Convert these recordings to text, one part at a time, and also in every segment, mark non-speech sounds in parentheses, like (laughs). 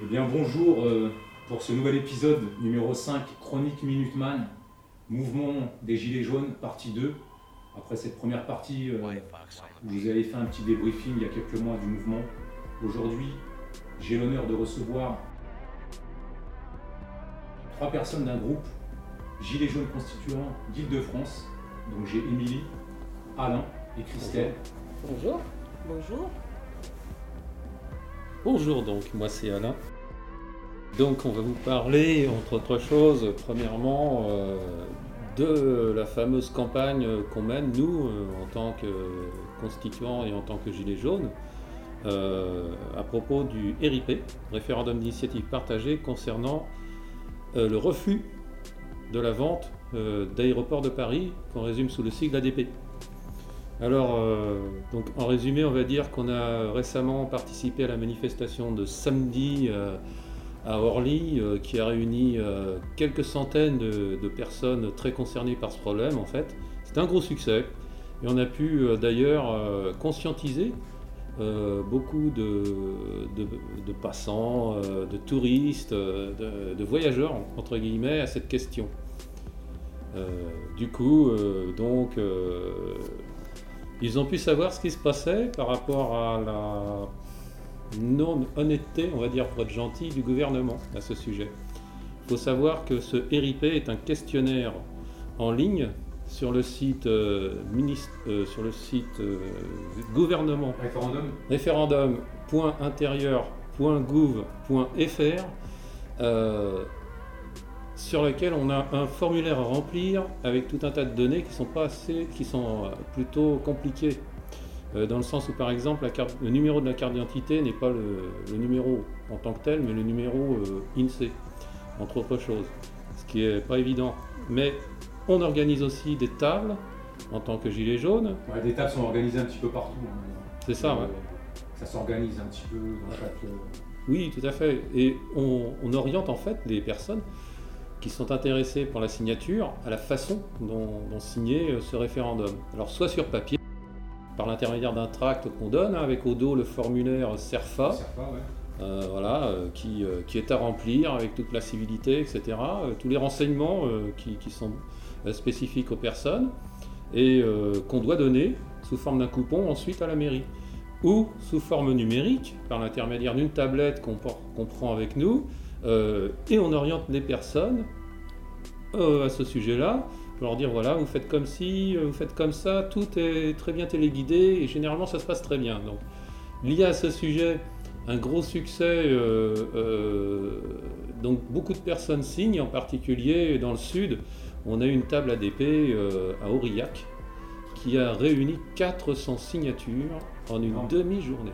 Eh bien bonjour euh, pour ce nouvel épisode numéro 5, Chronique Minuteman, Mouvement des Gilets jaunes, partie 2. Après cette première partie euh, où vous avez fait un petit débriefing il y a quelques mois du mouvement, aujourd'hui j'ai l'honneur de recevoir trois personnes d'un groupe Gilets jaunes constituant d'Île-de-France. Donc j'ai Émilie, Alain et Christelle. Bonjour. Bonjour. Bonjour donc, moi c'est Alain. Donc on va vous parler, entre autres choses, premièrement, euh, de la fameuse campagne qu'on mène, nous, euh, en tant que constituants et en tant que Gilets jaunes, euh, à propos du RIP, référendum d'initiative partagée, concernant le refus de la vente d'aéroports de Paris, qu'on résume sous le sigle ADP. Alors, donc en résumé, on va dire qu'on a récemment participé à la manifestation de samedi à Orly, euh, qui a réuni euh, quelques centaines de, personnes très concernées par ce problème en fait. C'est un gros succès et on a pu euh, d'ailleurs conscientiser beaucoup de, passants, de touristes, de, voyageurs entre guillemets à cette question. du coup, donc, ils ont pu savoir ce qui se passait par rapport à la non-honnêteté, on va dire pour être gentil, du gouvernement à ce sujet. Il faut savoir que ce RIP est un questionnaire en ligne sur le site, euh, euh, sur le site euh, gouvernement référendum référendum.intérieur.gouv.fr sur lequel on a un formulaire à remplir avec tout un tas de données qui sont pas assez, qui sont plutôt compliquées euh, dans le sens où par exemple le numéro de la carte d'identité n'est pas le, numéro en tant que tel, mais le numéro euh, INSEE, entre autres choses, ce qui n'est pas évident. Mais on organise aussi des tables en tant que gilet jaune. des tables sont organisées un petit peu partout. Hein. C'est ça, euh, Ça s'organise un petit peu dans chaque... Oui, tout à fait. Et on, oriente en fait les personnes qui sont intéressées par la signature à la façon dont, dont signer ce référendum. Alors soit sur papier, par l'intermédiaire d'un tract qu'on donne, hein, avec au dos le formulaire CERFA, euh, voilà, euh, qui, euh, qui, est à remplir avec toute la civilité, etc. tous les renseignements qui, qui, sont spécifiques aux personnes et qu'on doit donner sous forme d'un coupon ensuite à la mairie. Ou sous forme numérique, par l'intermédiaire d'une tablette qu'on prend avec nous, et on oriente les personnes à ce sujet-là leur dire voilà, vous faites comme ci, vous faites comme ça, tout est très bien téléguidé et généralement ça se passe très bien. Donc, lié à ce sujet, un gros succès, euh, euh, donc beaucoup de personnes signent, en particulier dans le sud. On a une table ADP euh, à Aurillac qui a réuni 400 signatures en une demi-journée.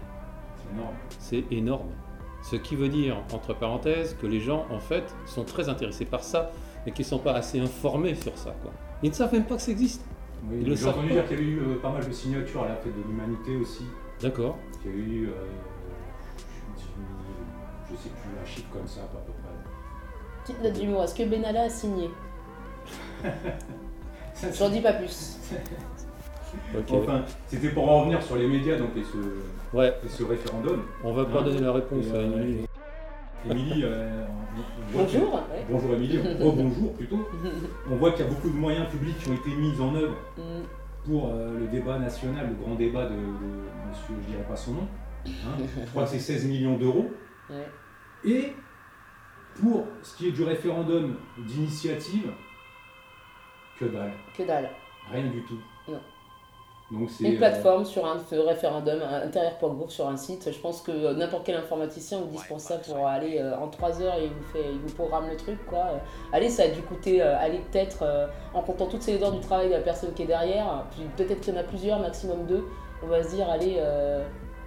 C'est énorme. C'est énorme. Ce qui veut dire, entre parenthèses, que les gens, en fait, sont très intéressés par ça et qui ne sont pas assez informés sur ça. Quoi. Ils ne savent même pas que ça existe. J'ai entendu dire qu'il y a eu euh, pas mal de signatures à la fête de l'humanité aussi. D'accord. Il y a eu, euh, je ne sais plus, un chiffre comme ça à peu près. Petite note du mot, est-ce que Benalla a signé? (laughs) J'en dis pas plus. (laughs) Enfin, c'était pour en revenir sur les médias donc, et, ce, ouais. ce référendum. On va pas hein donner la réponse à Émilie. Émilie, euh, bonjour. Bonjour Émilie, oh, bonjour plutôt. On voit qu'il y a beaucoup de moyens publics qui ont été mis en œuvre mm. pour euh, le débat national, le grand débat de, monsieur, je dirais pas son nom, hein. je crois que c'est 16 millions d'euros. Et pour ce qui est du référendum d'initiative, que dalle. Que dalle. Rien du tout. Une plateforme sur un référendum intérieur.gouv sur un site. Je pense que n'importe quel informaticien vous dispense ça pour aller euh, en 3 heures et il vous, fait, il vous programme le truc. Quoi. Euh, allez, ça a dû coûter, euh, allez, peut-être en comptant toutes ces heures du travail de la personne qui est derrière, puis peut-être qu'il y en a plusieurs, maximum deux. On va se dire, allez,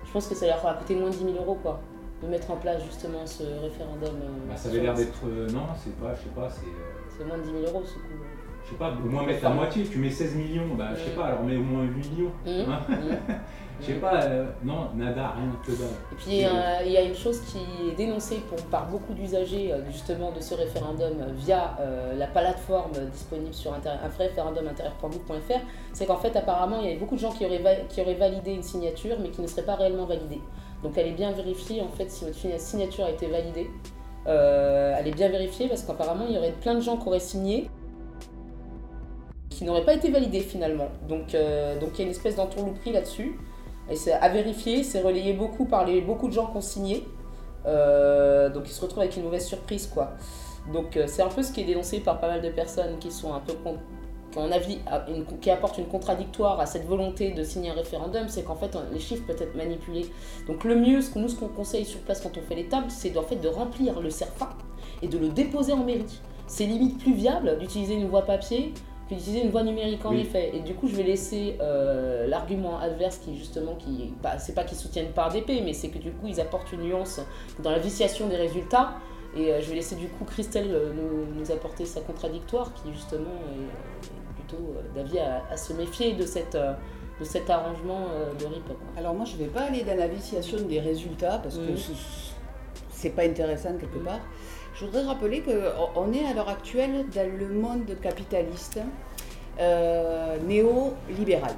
je pense que ça leur a coûté moins de 10 000 euros quoi, de mettre en place justement ce référendum. Bah, ça avait l'air d'être. non, c'est pas, je sais pas, c'est. C'est moins de 10 000 euros ce coup je sais pas, au moins mettre la moitié, tu mets 16 millions, bah je sais pas, alors mets au moins 8 millions. Mmh. Hein. Mmh. (laughs) je sais pas, euh, non, nada, rien que dalle. Et puis il y a une chose qui est dénoncée par beaucoup d'usagers euh, justement de ce référendum euh, via la plateforme disponible sur un référendum c'est qu'en fait apparemment il y avait beaucoup de gens qui auraient, qui auraient validé une signature mais qui ne serait pas réellement validée. Donc elle est bien vérifiée en fait si votre signature a été validée. Euh, elle est bien vérifiée parce qu'apparemment il y aurait plein de gens qui auraient signé qui n'auraient pas été validés finalement. Donc, euh, donc il y a une espèce d'entourlouperie là-dessus. Et c'est à vérifier, c'est relayé beaucoup par les, beaucoup de gens qui ont signé. Euh, donc ils se retrouvent avec une mauvaise surprise quoi. Donc c'est un peu ce qui est dénoncé par pas mal de personnes qui sont un peu qui, avis, qui apporte une contradictoire à cette volonté de signer un référendum, c'est qu'en fait les chiffres peuvent être manipulés. Donc le mieux, ce que nous ce qu'on conseille sur place quand on fait les tables, c'est en fait de remplir le CERFA et de le déposer en mairie. C'est limite plus viable d'utiliser une voie papier que d'utiliser une voie numérique en effet. Et du coup, je vais laisser euh, l'argument adverse qui justement, qui, bah, c'est pas qu'ils soutiennent par d'épée, mais c'est que du coup, ils apportent une nuance dans la viciation des résultats. Et euh, je vais laisser du coup Christelle euh, nous, apporter sa contradictoire qui justement est, euh, d'avis à, se méfier de, cette, euh, de cet arrangement euh, de RIP. Alors moi je ne vais pas aller dans la viciation des résultats parce que c'est pas intéressant quelque part. Je voudrais rappeler qu'on est à l'heure actuelle dans le monde capitaliste néo-libéral.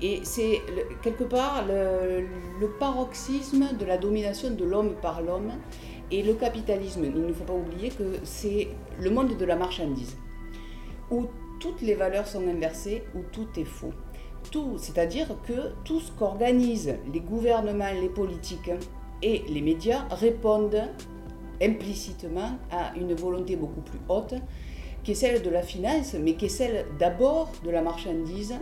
Et c'est quelque part le, paroxysme de la domination de l'homme par l'homme. Et le capitalisme, il ne faut pas oublier que c'est le monde de la marchandise, où toutes les valeurs sont inversées ou tout est faux. Tout, c'est-à-dire que tout ce qu'organisent les gouvernements, les politiques et les médias répondent implicitement à une volonté beaucoup plus haute, qui est celle de la finance, mais qui est celle d'abord de la marchandise.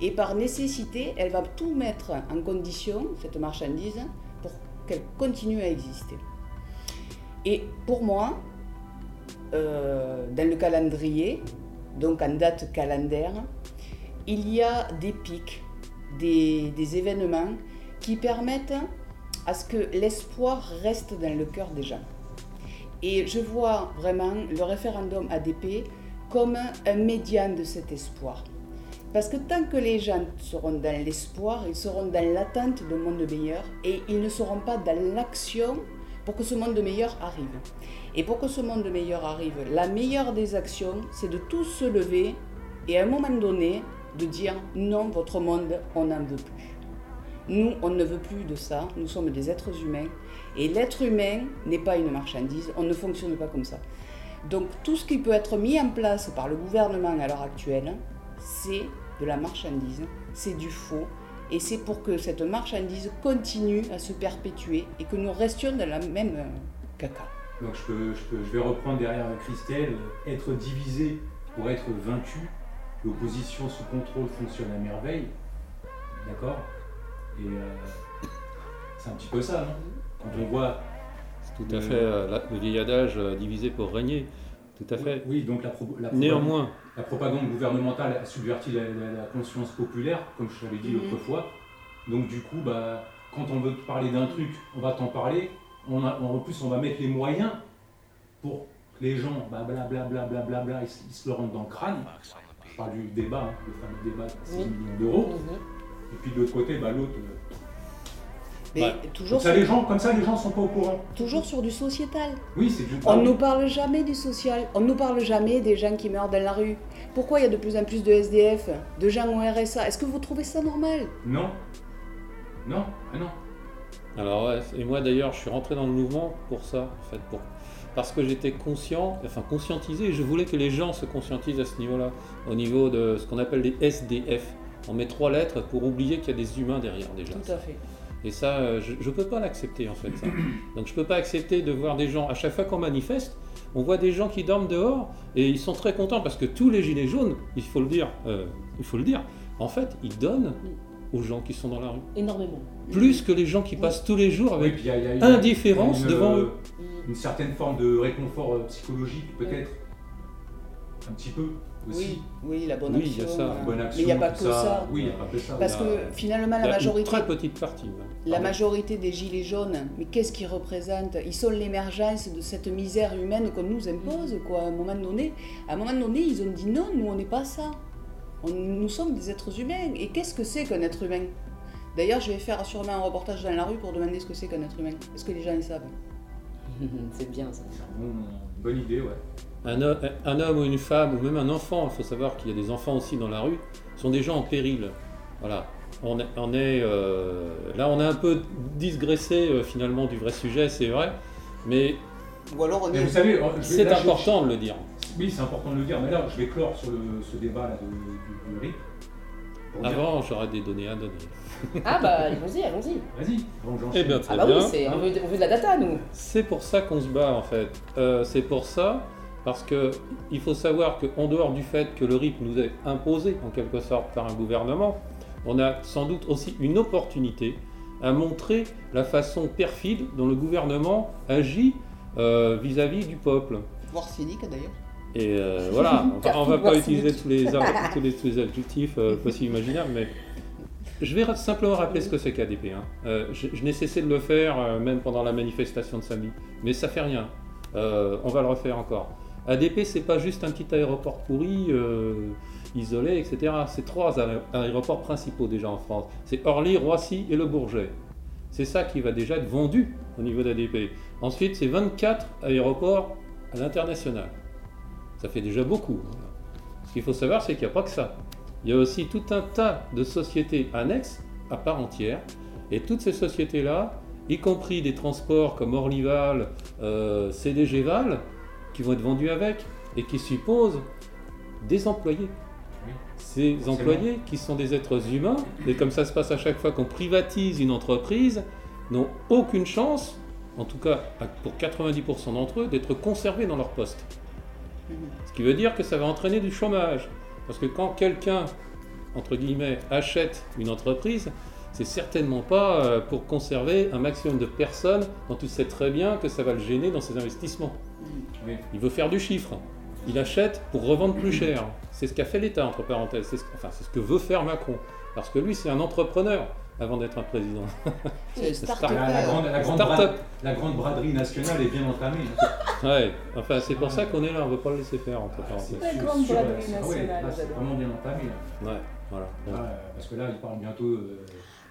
Et par nécessité, elle va tout mettre en condition, cette marchandise, pour qu'elle continue à exister. Et pour moi, euh, dans le calendrier, donc en date calendaire, il y a des pics, des, événements qui permettent à ce que l'espoir reste dans le cœur des gens. Et je vois vraiment le référendum ADP comme un médian de cet espoir. Parce que tant que les gens seront dans l'espoir, ils seront dans l'attente d'un monde meilleur et ils ne seront pas dans l'action pour que ce monde meilleur arrive. Et pour que ce monde meilleur arrive, la meilleure des actions, c'est de tous se lever et à un moment donné de dire non, votre monde, on n'en veut plus. Nous, on ne veut plus de ça, nous sommes des êtres humains et l'être humain n'est pas une marchandise, on ne fonctionne pas comme ça. Donc tout ce qui peut être mis en place par le gouvernement à l'heure actuelle, c'est de la marchandise, c'est du faux, et c'est pour que cette marchandise continue à se perpétuer et que nous restions dans la même euh, caca. Donc je, vais reprendre derrière Christelle, être divisé pour être vaincu, l'opposition sous contrôle fonctionne à merveille, d'accord? Et euh, c'est un petit peu ça, non Quand on voit... Tout à fait, euh, le vieil adage divisé pour régner, tout à fait. Oui, donc la, la Néanmoins. La propagande gouvernementale a subverti la, conscience populaire, comme je l'avais dit mhm. l'autre fois. Donc du coup, bah, quand on veut parler d'un truc, on va t'en parler, en plus, on va mettre les moyens pour que les gens, blablabla, bla, bla, bla, bla, ils, se le rendent dans le crâne. Je parle du débat, hein, le fameux débat de 6 millions d'euros. Mhm. Et puis de l'autre côté, bah, l'autre. Mais toujours ça, les gens, comme ça, les gens sont pas au courant. Toujours sur du sociétal. Oui, c'est du. On ne nous parle jamais du social. On ne nous parle jamais des gens qui meurent dans la rue. Pourquoi il y a de plus en plus de SDF, de gens au RSA Est-ce que vous trouvez ça normal? Non. Non, ah non. Alors ouais, et moi d'ailleurs je suis rentré dans le mouvement pour ça, en fait, pour, parce que j'étais conscient, enfin conscientisé, et je voulais que les gens se conscientisent à ce niveau-là, au niveau de ce qu'on appelle les SDF. On met trois lettres pour oublier qu'il y a des humains derrière déjà. Tout à fait. Et ça, euh, je ne peux pas l'accepter en fait. Ça. (coughs) Donc je ne peux pas accepter de voir des gens, à chaque fois qu'on manifeste, on voit des gens qui dorment dehors et ils sont très contents parce que tous les gilets jaunes, il faut le dire, euh, il faut le dire, en fait, ils donnent aux gens qui sont dans la rue. Énormément. Plus que les gens qui passent tous les jours avec indifférence devant eux. Une certaine forme de réconfort euh, psychologique, peut-être. Un petit peu. Aussi. Oui, oui, la bonne action. Il y a ça. mais il n'y a pas que ça. Oui, il n'y a pas que ça. Parce que finalement, la majorité. Une très petite partie. La majorité des gilets jaunes, mais qu'est-ce qu'ils représentent? Ils sont l'émergence de cette misère humaine qu'on nous impose, quoi. À un moment donné, à un moment donné, ils ont dit non, nous on n'est pas ça nous sommes des êtres humains. Et qu'est-ce que c'est qu'un être humain? D'ailleurs, je vais faire sûrement un reportage dans la rue pour demander ce que c'est qu'un être humain. Est-ce que les gens le savent? (laughs) C'est bien ça. bonne idée, ouais. Un, homme ou une femme, ou même un enfant, il faut savoir qu'il y a des enfants aussi dans la rue, sont des gens en péril. Voilà. on est, euh, là, on a un peu digressé euh, finalement du vrai sujet, c'est vrai, mais, Ou alors on est... vous savez, c'est important de le dire. Oui, c'est important de le dire, mais là, je vais clore sur ce débat là, du, du, RIP. Avant, j'aurais des données à donner. Ah bah allons-y, allons-y. Vas-y, Eh bien, très ah bah bien. oui, on veut, on veut de la data, nous. C'est pour ça qu'on se bat en fait. Euh, c'est pour ça, parce que il faut savoir qu'en dehors du fait que le RIP nous est imposé en quelque sorte par un gouvernement, on a sans doute aussi une opportunité à montrer la façon perfide dont le gouvernement agit euh, vis-à-vis du peuple. Voire cynique d'ailleurs. Et euh, voilà, (laughs) on va pas utiliser tous les, (laughs) tous les, tous les adjectifs euh, possibles imaginables, mais je vais simplement rappeler ce que c'est qu'ADP. Hein. je, je n'ai cessé de le faire même pendant la manifestation de samedi, mais ça fait rien. on va le refaire encore. ADP, c'est pas juste un petit aéroport pourri, isolé, etc. C'est trois aéroports principaux déjà en France. C'est Orly, Roissy et Le Bourget. C'est ça qui va déjà être vendu au niveau d'ADP. Ensuite, c'est 24 aéroports à l'international. Ça fait déjà beaucoup. Ce qu'il faut savoir, c'est qu'il n'y a pas que ça. Il y a aussi tout un tas de sociétés annexes à part entière. Et toutes ces sociétés-là, y compris des transports comme Orlyval, euh, CDGval, qui vont être vendus avec et qui supposent des employés. Ces employés, qui sont des êtres humains, et comme ça se passe à chaque fois qu'on privatise une entreprise, n'ont aucune chance, en tout cas pour 90% d'entre eux, d'être conservés dans leur poste. Ce qui veut dire que ça va entraîner du chômage. Parce que quand quelqu'un, entre guillemets, achète une entreprise, c'est certainement pas euh, pour conserver un maximum de personnes dont tu sais très bien que ça va le gêner dans ses investissements. Il veut faire du chiffre. Il achète pour revendre plus cher. C'est ce qu'a fait l'État, entre parenthèses. C'est ce, enfin, c'est ce que veut faire Macron. Parce que lui, c'est un entrepreneur avant d'être un président. C'est (laughs) la, la, grande, la, grande la, grande braderie nationale est bien entamée. ouais, enfin, c'est pour ça qu'on est là, on ne veut pas le laisser faire, entre ah, parenthèses. La grande braderie nationale. Ouais, c'est vraiment bien entamé. Là. Ouais, voilà. Ouais. parce que là, il parle bientôt. Euh...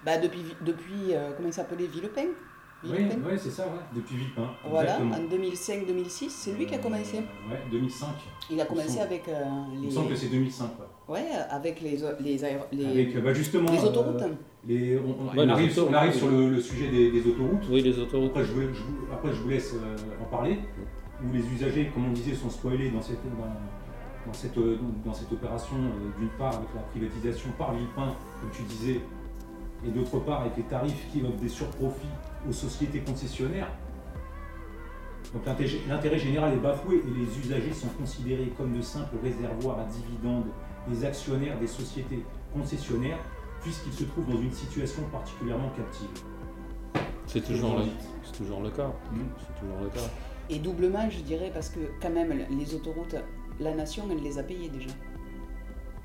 Bah, depuis, depuis euh, comment il s'appelait? Villepin? Oui, ouais, c'est ça, ouais. depuis Villepin. Voilà, en 2005-2006, c'est lui qui a commencé. Euh, ouais, 2005. Il a commencé avec euh, les. Il me semble que c'est 2005. Ouais, ouais avec les, les, les, avec, bah justement, les autoroutes. Euh, les, on, on, arrive, on, arrive, sur le, le sujet des, des, autoroutes. Oui, les autoroutes. Après, je vous, je, après, je vous laisse euh, en parler. Où les usagers, comme on disait, sont spoilés dans cette, dans, dans cette, dans cette opération, d'une part avec la privatisation par Villepin, comme tu disais, et d'autre part avec les tarifs qui offrent des surprofits aux sociétés concessionnaires. Donc l'intérêt général est bafoué et les usagers sont considérés comme de simples réservoirs à dividendes des actionnaires des sociétés concessionnaires puisqu'ils se trouvent dans une situation particulièrement captive. C'est toujours, le, toujours le cas. Mmh. C'est toujours le cas. Et doublement, je dirais, parce que quand même, les autoroutes, la nation, elle les a payées déjà.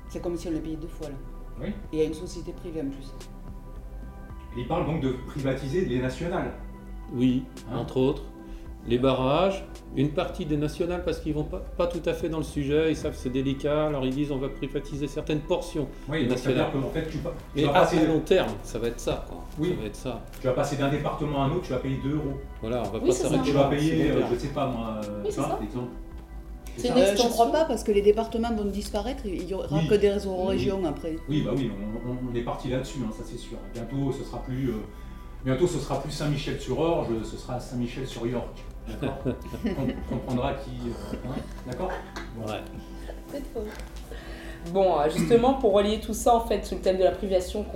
C'est comme si on les payait deux fois là. Oui. Et il y a une société privée en plus. Il parle donc de privatiser les nationales. Oui, hein entre autres. Les barrages, une partie des nationales parce qu'ils vont pas, pas, tout à fait dans le sujet, ils savent que c'est délicat, alors ils disent on va privatiser certaines portions oui, nationales. En fait, tu, tu Mais à passer... long terme, ça va être ça. Quoi. Oui. Ça va être ça. Tu vas passer d'un département à un autre, tu vas payer 2 euros. Voilà, on va oui, pas s'arrêter. Tu vas payer, euh, je sais pas moi, oui, tu vois, exemple. C'est une euh, je ne crois pas parce que les départements vont disparaître, il n'y aura oui. que des réseaux en région oui. après. Oui, bah oui, on, on est parti là-dessus, hein, ça c'est sûr. Bientôt, ce sera plus, euh, bientôt, ce sera plus Saint-Michel-sur-Orge, ce sera Saint-Michel-sur-York. D'accord (laughs) On comprendra qui. Euh, hein D'accord Ouais. C'est faux. Bon, justement, pour relier tout ça en fait sous le thème de la, privation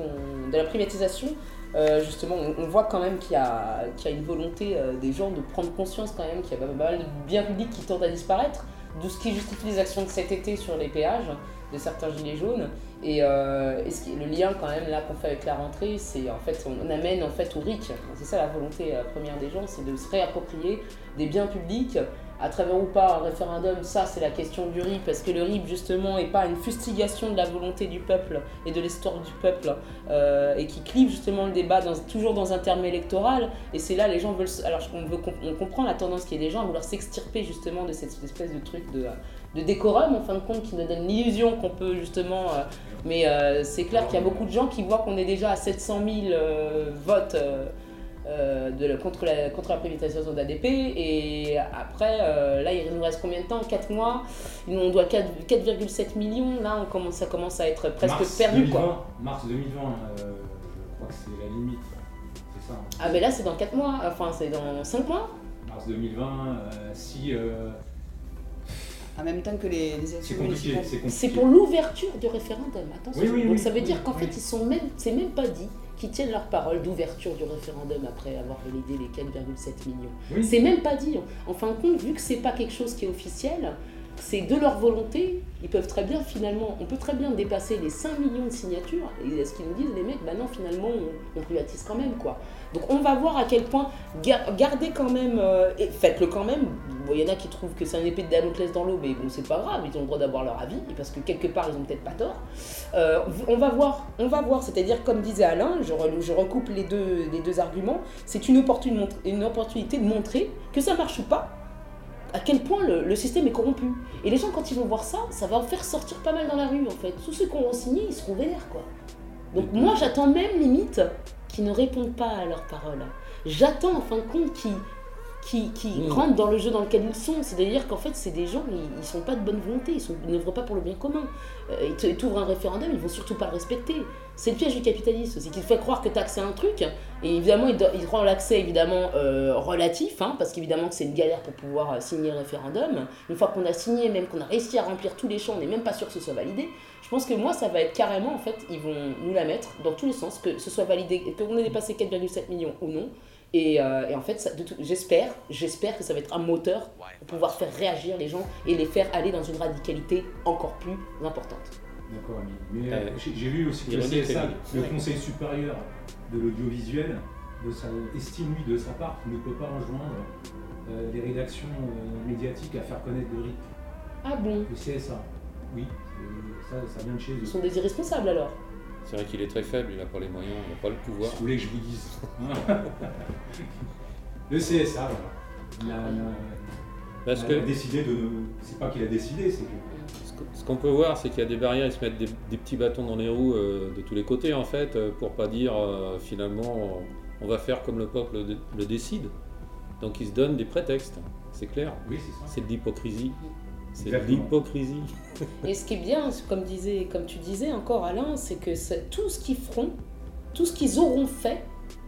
de la privatisation, euh, justement, on, on, voit quand même qu'il y, qu y, a une volonté euh, des gens de prendre conscience quand même qu'il y a pas mal de biens publics qui tentent à disparaître, de ce qui justifie les actions de cet été sur les péages de certains gilets jaunes. Et, euh, ce qui, le lien quand même là qu'on fait avec la rentrée, c'est en fait on, on, amène en fait au RIC. C'est ça la volonté euh, première des gens, c'est de se réapproprier des biens publics à travers ou pas un référendum, ça c'est la question du RIP, parce que le RIP justement n'est pas une fustigation de la volonté du peuple et de l'histoire du peuple, euh, et qui clive justement le débat toujours dans un terme électoral, et c'est là les gens veulent... Alors on, veut, on comprend la tendance qu'il y a des gens à vouloir s'extirper justement de cette espèce de truc de, de décorum en fin de compte qui nous donne l'illusion qu'on peut justement... Euh, mais euh, c'est clair qu'il y a beaucoup de gens qui voient qu'on est déjà à 700 000 votes euh, de, contre, la, contre la privatisation d'ADP. Et après, euh, là, il nous reste combien de temps? 4 mois. On doit 4,7 millions. Là, on commence, ça commence à être presque perdu. quoi. Mars 2020, je crois que c'est la limite. C'est ça. Hein. Ah, mais là, c'est dans 4 mois. Enfin, c'est dans 5 mois. Mars 2020, si en même temps que les, les C'est compliqué. C'est pour l'ouverture du référendum. Attention. Donc ça veut dire qu'en fait, ils sont même, c'est même pas dit qu'ils tiennent leur parole d'ouverture du référendum après avoir validé les 4,7 millions. C'est même pas dit. En fin de compte, vu que c'est pas quelque chose qui est officiel, c'est de leur volonté, ils peuvent très bien finalement, on peut très bien dépasser les 5 millions de signatures, et ce qu'ils nous disent les mecs, bah non finalement on, privatise quand même quoi. Donc on va voir à quel point, gardez quand même, euh, et faites-le quand même, il y en a qui trouvent que c'est un épée de Damoclès dans l'eau, mais bon c'est pas grave, ils ont le droit d'avoir leur avis, parce que quelque part ils ont peut-être pas tort. Euh, on va voir, on va voir, c'est-à-dire comme disait Alain, je, je recoupe les deux, les deux arguments, c'est une, une opportunité de montrer que ça marche ou pas, à quel point le, système est corrompu. Et les gens, quand ils vont voir ça, ça va en faire sortir pas mal dans la rue, en fait. Tous ceux qui ont signé, ils seront vénères, quoi. Donc moi, j'attends même, limite, qu'ils ne répondent pas à leurs paroles. J'attends, en fin de compte, qu'ils qui, qui rentrent dans le jeu dans lequel ils sont. C'est-à-dire qu'en fait, c'est des gens, ils ne sont pas de bonne volonté, ils n'ouvrent pas pour le bien commun. Euh, ils t'ouvrent un référendum, ils vont surtout pas le respecter. C'est le piège du capitalisme, c'est qu'il fait croire que tu as accès à un truc, et évidemment, il, il rend l'accès évidemment euh, relatif, hein, parce qu'évidemment que c'est une galère pour pouvoir euh, signer le référendum. Une fois qu'on a signé, même qu'on a réussi à remplir tous les champs, on n'est même pas sûr que ce soit validé. Je pense que moi, ça va être carrément, en fait, ils vont nous la mettre dans tous les sens, que ce soit validé, qu'on ait dépassé 4,7 millions ou non. Euh, et, en fait, j'espère, j'espère que ça va être un moteur pour pouvoir faire réagir les gens et les faire aller dans une radicalité encore plus importante. D'accord, mais euh, j'ai vu aussi que le CSA, le Conseil supérieur de l'audiovisuel, estime lui de sa part qu'il ne peut pas rejoindre euh, les rédactions médiatiques à faire connaître le RIP. Ah bon? Le CSA, oui, ça, ça vient de chez eux. Ils sont des irresponsables alors c'est vrai qu'il est très faible, il n'a pas les moyens, il n'a pas le pouvoir. Si vous voulez que je vous dise. (laughs) le CSA, voilà. Il a, décidé de. C'est pas qu'il a décidé, c'est que. Ce qu'on peut voir, c'est qu'il y a des barrières, ils se mettent des, petits bâtons dans les roues euh, de tous les côtés, en fait, euh, pour pas dire euh, finalement on va faire comme le peuple le décide. Donc ils se donnent des prétextes, c'est clair. Oui, c'est ça. C'est de l'hypocrisie. C'est de l'hypocrisie. Et ce qui est bien, comme, disait, comme tu disais encore Alain, c'est que tout ce qu'ils feront, tout ce qu'ils auront fait,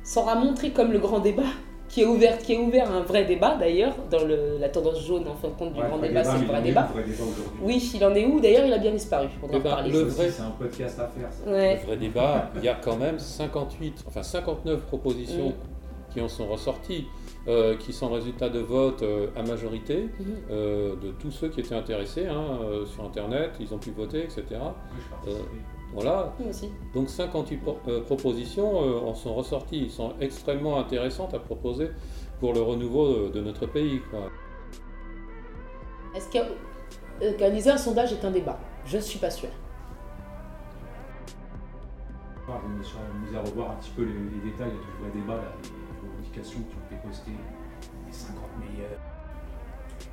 sera montré comme le grand débat qui est ouvert, qui est ouvert un vrai débat d'ailleurs, dans le, la tendance jaune en fin de compte du grand débat, c'est le vrai débat. oui, il en est où D'ailleurs, il a bien disparu. On eh ben, Le vrai, c'est un podcast à faire. Le vrai débat, il y a quand même 58, enfin 59 propositions mm. qui en sont ressorties. Euh, qui sont résultats de vote euh, à majorité mhm. euh, de tous ceux qui étaient intéressés hein, sur Internet, ils ont pu voter, etc. voilà. Donc 58 propositions en sont ressorties, ils sont extrêmement intéressantes à proposer pour le renouveau de notre pays. Est-ce qu'organiser un sondage est un débat? Je ne suis pas sûre. Je vais à revoir un petit peu les, détails de tout le vrai débat, les revendications qui ont été postées, les 50 meilleurs.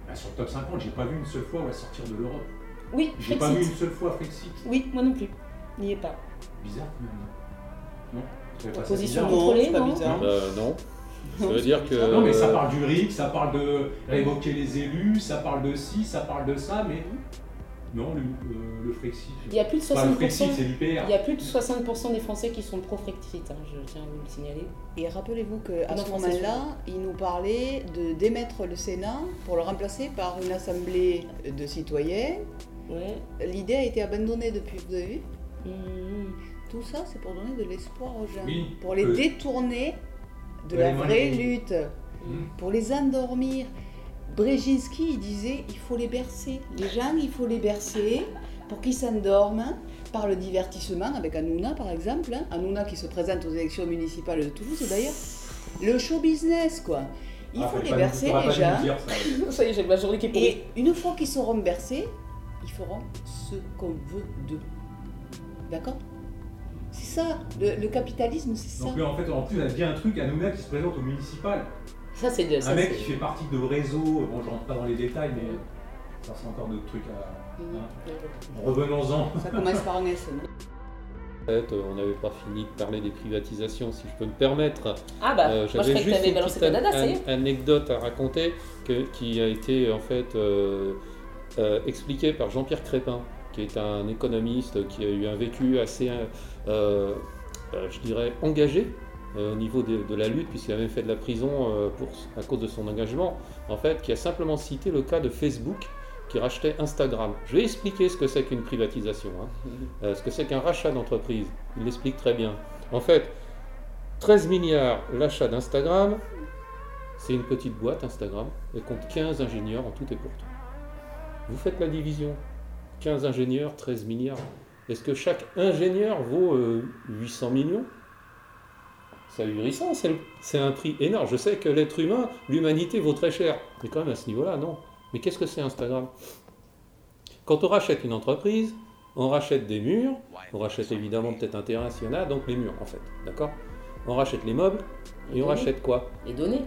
Bah, sur le top 50, j'ai pas vu une seule fois où sortir de l'Europe. Oui, J'ai pas vu une seule fois Frexit. Oui, moi non plus. N'y est pas. Bizarre quand même. Non? Position contrôlée, non, bizarre. Euh, non. Ça veut dire que. Non, mais ça parle du RIC, ça parle de révoquer les élus, ça parle de ci, ça parle de ça, mais non, le, euh, le Frexit. Il y a plus de 60%. Il y a plus de 60% des Français qui sont pro-Frexit, hein, je tiens à vous le signaler. Et rappelez-vous qu'à ce moment-là, il nous parlait de démettre le Sénat pour le remplacer par une assemblée de citoyens. L'idée a été abandonnée depuis, vous avez vu? Mmh. Tout ça, c'est pour donner de l'espoir aux gens, pour les détourner de la vraie lutte, mmh. pour les endormir. Brzezinski, il disait il faut les bercer. Les gens, il faut les bercer pour qu'ils s'endorment par le divertissement, avec Hanouna par exemple. Hein. Hanouna qui se présente aux élections municipales de Toulouse d'ailleurs. Le show business, quoi. Il ah, faut les bercer, les gens. (laughs) Ça y est, j'ai ma journée qui est Et une fois qu'ils seront bercés, ils feront ce qu'on veut d'eux. D'accord? C'est ça, le, capitalisme, c'est ça. Donc, en fait, en plus, on a bien un truc, Hanouna qui se présente au municipal. Ça, c'est de, Un mec qui fait partie de réseau, bon, je rentre pas dans les détails, mais ça, c'est encore d'autres trucs à. Hein. Revenons-en. Ça commence par un S. on n'avait pas fini de parler des privatisations, si je peux me permettre. Ah bah, euh, j'avais juste une petite anecdote à raconter qui a été en fait euh, euh, expliquée par Jean-Pierre Crépin, qui est un économiste qui a eu un vécu assez, je dirais, engagé au niveau de, la lutte, puisqu'il a même fait de la prison pour, à cause de son engagement, en fait, qui a simplement cité le cas de Facebook qui rachetait Instagram. Je vais expliquer ce que c'est qu'une privatisation, hein. (laughs) euh, ce que c'est qu'un rachat d'entreprise. Il l'explique très bien. En fait, 13 milliards l'achat d'Instagram, c'est une petite boîte Instagram, elle compte 15 ingénieurs en tout et pour tout. Vous faites la division. 15 ingénieurs, 13 milliards. Est-ce que chaque ingénieur vaut 800 euh, millions? C'est ahurissant, c'est un prix énorme. Je sais que l'être humain, l'humanité vaut très cher, mais quand même à ce niveau-là, non. Mais qu'est-ce que c'est Instagram? Quand on rachète une entreprise, on rachète des murs, on rachète évidemment peut-être un terrain s'il y en a, donc les murs en fait, d'accord? On rachète les meubles et, on rachète quoi? Les données.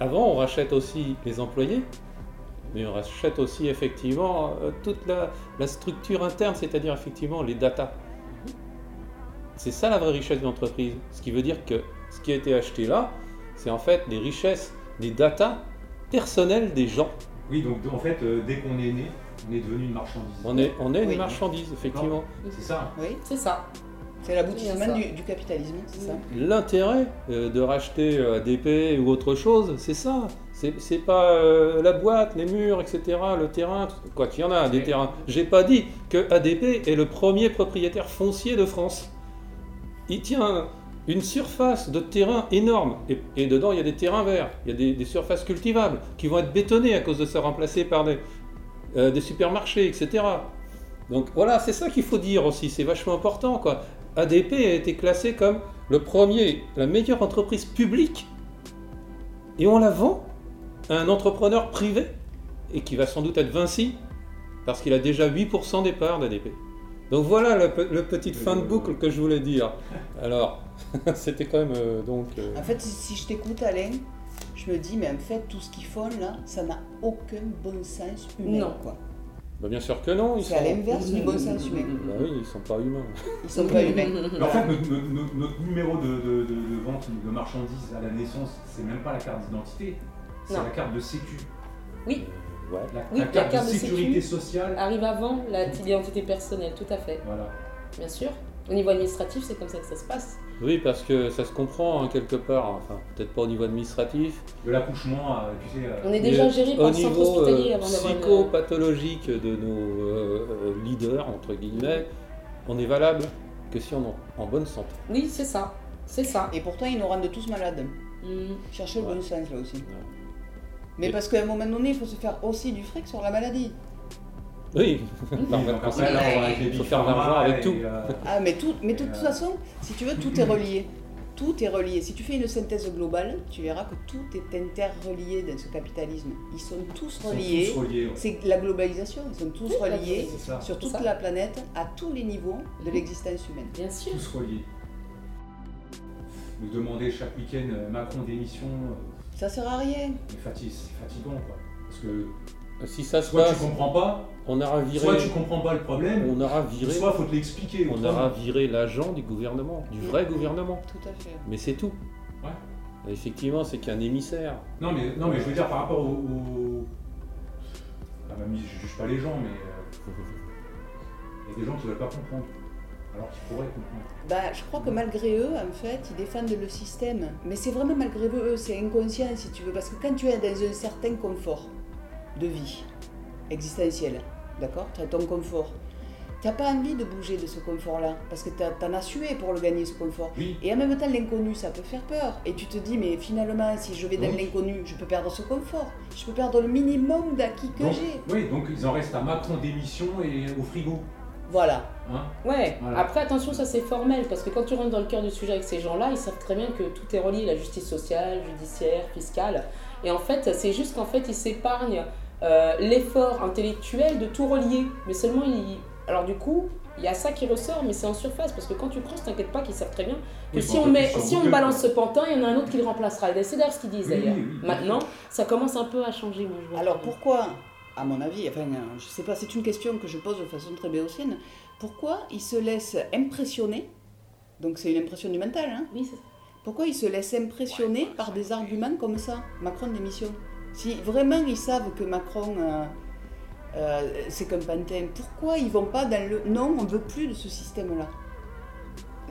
Avant, on rachète aussi les employés, mais on rachète aussi effectivement euh, toute la, la structure interne, c'est-à-dire effectivement les datas. C'est ça la vraie richesse de l'entreprise. Ce qui veut dire que ce qui a été acheté là, c'est en fait les richesses, les datas personnelles des gens. Oui, donc en fait, euh, dès qu'on est né, on est devenu une marchandise. On est, on est une marchandise, effectivement. C'est ça. Oui, c'est ça. C'est l'aboutissement du, du, capitalisme, c'est ça. L'intérêt euh, de racheter euh, ADP ou autre chose, c'est ça. C'est pas la boîte, les murs, etc., le terrain, quoi qu'il y en a, des terrains. J'ai pas dit que ADP est le premier propriétaire foncier de France. Il tient une surface de terrain énorme. Et, dedans, il y a des terrains verts, il y a des, surfaces cultivables qui vont être bétonnées à cause de ça, remplacées par des, euh, supermarchés, etc. Donc voilà, c'est ça qu'il faut dire aussi, c'est vachement important. Quoi. ADP a été classé comme le premier, la meilleure entreprise publique, et on la vend à un entrepreneur privé, et qui va sans doute être Vinci, parce qu'il a déjà 8% des parts d'ADP. Donc voilà le, le petite fin de boucle que je voulais dire. Alors, (laughs) C'était quand même euh, donc. Euh, en fait, si je t'écoute, Alain, je me dis, mais en fait, tout ce qu'ils font là, ça n'a aucun bon sens humain. Non. Quoi. Bah bien sûr que non. C'est à l'inverse du bon sens humain. Bah oui, ils sont pas humains. Ils sont pas humains. (laughs) en fait, notre, numéro de, de, vente de marchandises à la naissance, c'est même pas la carte d'identité, c'est la carte de sécu. Oui. Euh, ouais. La, carte, de sécurité sociale arrive avant l'identité personnelle, tout à fait. Voilà. Bien sûr. Au niveau administratif, c'est comme ça que ça se passe. Oui, parce que ça se comprend hein, quelque part, enfin peut-être pas au niveau administratif. De l'accouchement, euh, tu sais. Euh, on est déjà géré par le centre hospitalier avant d'avoir. Au niveau psychopathologique de nos euh, leaders, entre guillemets, on est valable que si on est en bonne santé. Oui, c'est ça. C'est ça. Et pourtant, ils nous rendent tous malades. Mmh. Cherchez le bon sens là aussi. Mais parce qu'à un moment donné, il faut se faire aussi du fric sur la maladie. Oui, (laughs) il faut faire l'argent avec tout. Euh, ah, mais, tout, mais de toute façon, si tu veux, tout est relié. Tout est relié. Si tu fais une synthèse globale, tu verras que tout est interrelié dans ce capitalisme. Ils sont tous reliés. C'est la globalisation. Ils sont tous reliés sur toute la planète, à tous les niveaux de l'existence humaine. Bien sûr. Tous reliés. Nous demander chaque week-end euh, Macron démission. Euh, ça sert à rien. C'est fatigant, quoi. Parce que si ça se soit tu comprends pas, on aura viré. Soit tu comprends pas le problème, on aura viré. Soit faut te l'expliquer. On aura viré l'agent du gouvernement, du vrai gouvernement. Tout à fait. Mais c'est tout. Ouais. Effectivement, c'est qu'un émissaire. Non mais non mais je veux dire par rapport au. au... Ah, bah, je juge pas les gens, mais euh, (laughs) il y a des gens qui veulent pas comprendre. Alors qu'ils pourraient comprendre. Bah, je crois que malgré eux, en fait, ils défendent le système. Mais c'est vraiment malgré eux, c'est inconscient si tu veux. Parce que quand tu es dans un certain confort, de vie existentielle, d'accord Tu as ton confort. Tu n'as pas envie de bouger de ce confort-là, parce que tu en as sué pour le gagner, ce confort. Et en même temps, l'inconnu, ça peut faire peur. Et tu te dis, mais finalement, si je vais dans l'inconnu, je peux perdre ce confort. Je peux perdre le minimum d'acquis que j'ai. Oui, donc ils en restent à Macron d'émission et au frigo. Voilà. Hein ouais, après attention, ça c'est formel, parce que quand tu rentres dans le cœur du sujet avec ces gens-là, ils savent très bien que tout est relié, la justice sociale, judiciaire, fiscale. Et en fait, c'est juste qu'en fait, ils s'épargnent euh, l'effort intellectuel de tout relier. Mais seulement, il... alors du coup, il y a ça qui ressort, mais c'est en surface. Parce que quand tu creuses, t'inquiète pas qu'ils savent très bien que si, on, met, si on balance ce pantin, il y en a un autre qui le remplacera. C'est d'ailleurs ce qu'ils disent d'ailleurs. Maintenant, ça commence un peu à changer. alors pourquoi, à mon avis, enfin, je sais pas, c'est une question que je pose de façon très béotienne. pourquoi il se laisse impressionner Donc c'est une impression du mental, hein Oui, c'est ça. Pourquoi il se laisse impressionner par des arguments comme ça, Macron démission? Si vraiment ils savent que Macron, euh, euh, c'est qu'un pantin, pourquoi ils vont pas dans le... Non, on veut plus de ce système-là?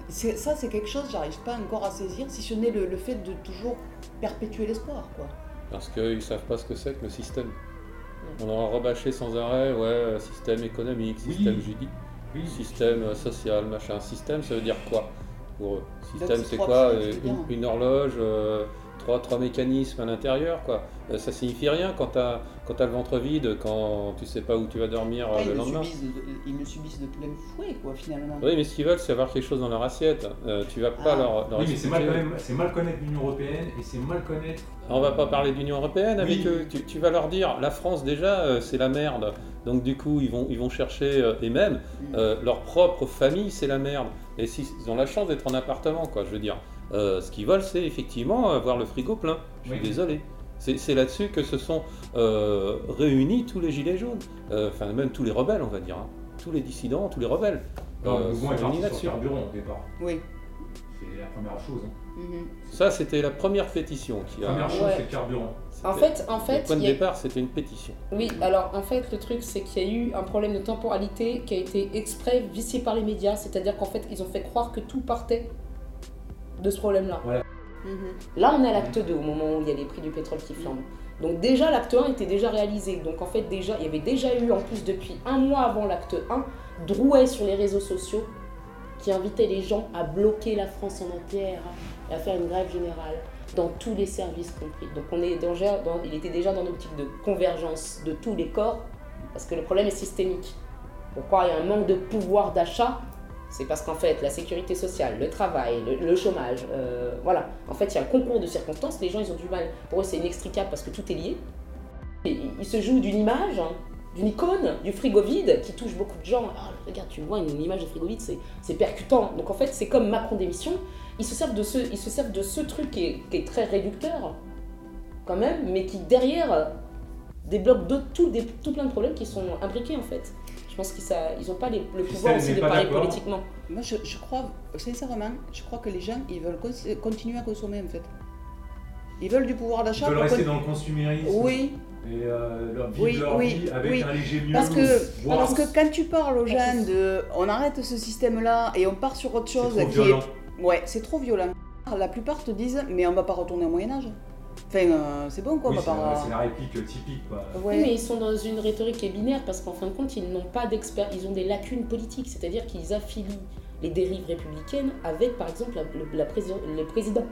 Ça, c'est quelque chose, j'arrive pas encore à saisir, si ce n'est le, fait de toujours perpétuer l'espoir, quoi. Parce qu'ils savent pas ce que c'est que le système. On a rabâché sans arrêt, ouais, système économique, système juridique, système social, machin. Système, ça veut dire quoi pour eux? Système, c'est quoi? une, horloge euh, trois, trois mécanismes à l'intérieur, quoi. Euh, ça signifie rien quand tu as, quand as le ventre vide, quand tu sais pas où tu vas dormir euh, le lendemain. ils le subissent de plein fouet, quoi, finalement. Oui, mais ce qu'ils veulent, c'est avoir quelque chose dans leur assiette. Euh, tu vas pas ah. leur, leur, Oui, mais c'est mal, mal, connaître l'Union Européenne et c'est mal connaître. On va pas parler d'Union Européenne avec eux. Tu, tu, vas leur dire, la France, déjà, c'est la merde. Donc, du coup, ils vont, ils vont chercher, et même, mm. leur propre famille, c'est la merde. Et s'ils ont la chance d'être en appartement, quoi, je veux dire. Euh, ce qu'ils veulent, c'est effectivement avoir le frigo plein. Je suis désolé. C'est là-dessus que se sont euh, réunis tous les gilets jaunes, euh, enfin même tous les rebelles, on va dire, hein. tous les dissidents, tous les rebelles. Non, le mouvement est parti sur carburant au départ. Oui. C'est la première chose. Hein. Mm-hmm. Ça, c'était la première pétition qui a. La première chose, c'est le carburant. En fait, en fait, le point de départ, c'était une pétition. Oui, alors en fait, le truc, c'est qu'il y a eu un problème de temporalité qui a été exprès vicié par les médias, c'est-à-dire qu'en fait, ils ont fait croire que tout partait de ce problème-là. Mhm. Là, on est à l'acte 2 au moment où il y a les prix du pétrole qui flambent. Donc déjà, l'acte 1 était déjà réalisé. Donc en fait, il y avait déjà eu, en plus depuis un mois avant l'acte 1, Drouet sur les réseaux sociaux qui invitait les gens à bloquer la France en entière, à faire une grève générale dans tous les services compris. Donc on est il était déjà dans l'optique de convergence de tous les corps, parce que le problème est systémique. Pourquoi il y a un manque de pouvoir d'achat c'est parce qu'en fait, la sécurité sociale, le travail, le, chômage, euh, voilà. En fait, il y a un concours de circonstances. Les gens, ils ont du mal. Pour eux, c'est inextricable parce que tout est lié. Et ils se jouent d'une image, hein, d'une icône, du frigo vide qui touche beaucoup de gens. Ah, regarde, tu vois une image de frigo vide, c'est percutant. Donc en fait, c'est comme Macron d'émission. Ils se servent de ce, ils se servent de ce truc qui est, qui est très réducteur, quand même, mais qui derrière débloque tout, tout plein de problèmes qui sont imbriqués en fait. Je pense qu'ils n'ont pas le pouvoir aussi de parler politiquement. Moi, je, je, crois, sincèrement, je crois que les gens, ils veulent continuer à consommer, en fait. Ils veulent du pouvoir d'achat. Ils veulent rester dans le consumérisme. Oui. Et euh, leur vie, oui, leur vie avec un léger mieux. Parce que, parce que quand tu parles aux gens de on arrête ce système-là et on part sur autre chose qui violent. est. Ouais, c'est trop violent. La plupart te disent mais on va pas retourner au Moyen-Âge. Enfin, euh, c'est bon quoi. Oui, c'est la réplique typique quoi. Oui, mais ils sont dans une rhétorique qui est binaire parce qu'en fin de compte, ils n'ont pas d'experts, ils ont des lacunes politiques, c'est-à-dire qu'ils affilient les dérives républicaines avec par exemple la, le président.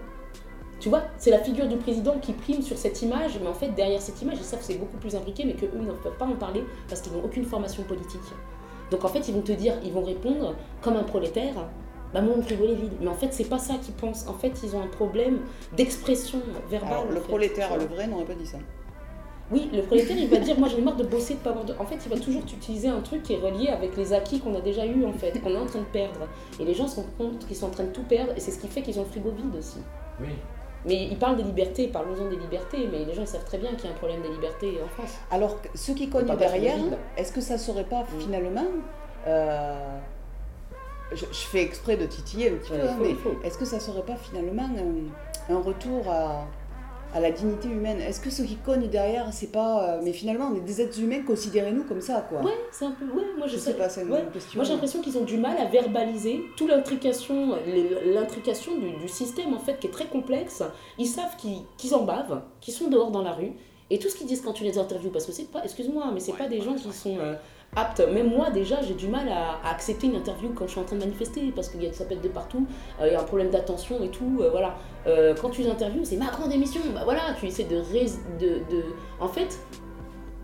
Tu vois, c'est la figure du président qui prime sur cette image, mais en fait, derrière cette image, ils savent que c'est beaucoup plus imbriqué, mais qu'eux ne peuvent pas en parler parce qu'ils n'ont aucune formation politique. Donc en fait, ils vont te dire, ils vont répondre comme un prolétaire, bah mon frigo est vide. Mais en fait, c'est pas ça qu'ils pensent. En fait, ils ont un problème d'expression verbale. le prolétaire, le vrai, n'aurait pas dit ça. Oui, le prolétaire, il va dire Moi, j'en ai marre de bosser, de pas avoir de. En fait, il va toujours utiliser un truc qui est relié avec les acquis qu'on a déjà eu, en fait, qu'on est en train de perdre. Et les gens se rendent compte qu'ils sont en train de tout perdre, et c'est ce qui fait qu'ils ont le frigo vide aussi. Oui. Mais ils parlent des libertés, parlons-en des libertés, mais les gens savent très bien qu'il y a un problème des libertés en France. Alors, ceux qui cognent derrière, est-ce que ça serait pas mm. finalement. Euh, je, fais exprès de titiller un petit peu, hein, mais est-ce que ça serait pas finalement un, retour à, la dignité humaine? Est-ce que ceux qui cognent derrière, c'est pas. Euh, mais finalement, on est des êtres humains, considérez-nous comme ça, quoi. Ouais, c'est un peu. Ouais, moi je, sais, pas, c'est une question. Moi j'ai l'impression qu'ils ont du mal à verbaliser toute l'intrication, l'intrication du, système, en fait, qui est très complexe. Ils savent qu'ils en bavent, qu'ils sont dehors dans la rue. Et tout ce qu'ils disent quand tu les interviews, parce que c'est pas, excuse-moi, mais c'est pas des gens qui sont euh, apte. Même moi, déjà, j'ai du mal à, accepter une interview quand je suis en train de manifester parce que ça pète de partout. Euh, il y a un problème d'attention et tout. Euh, voilà. Euh, quand tu interviews, c'est ma grande émission. Bah voilà, tu essaies de. En fait,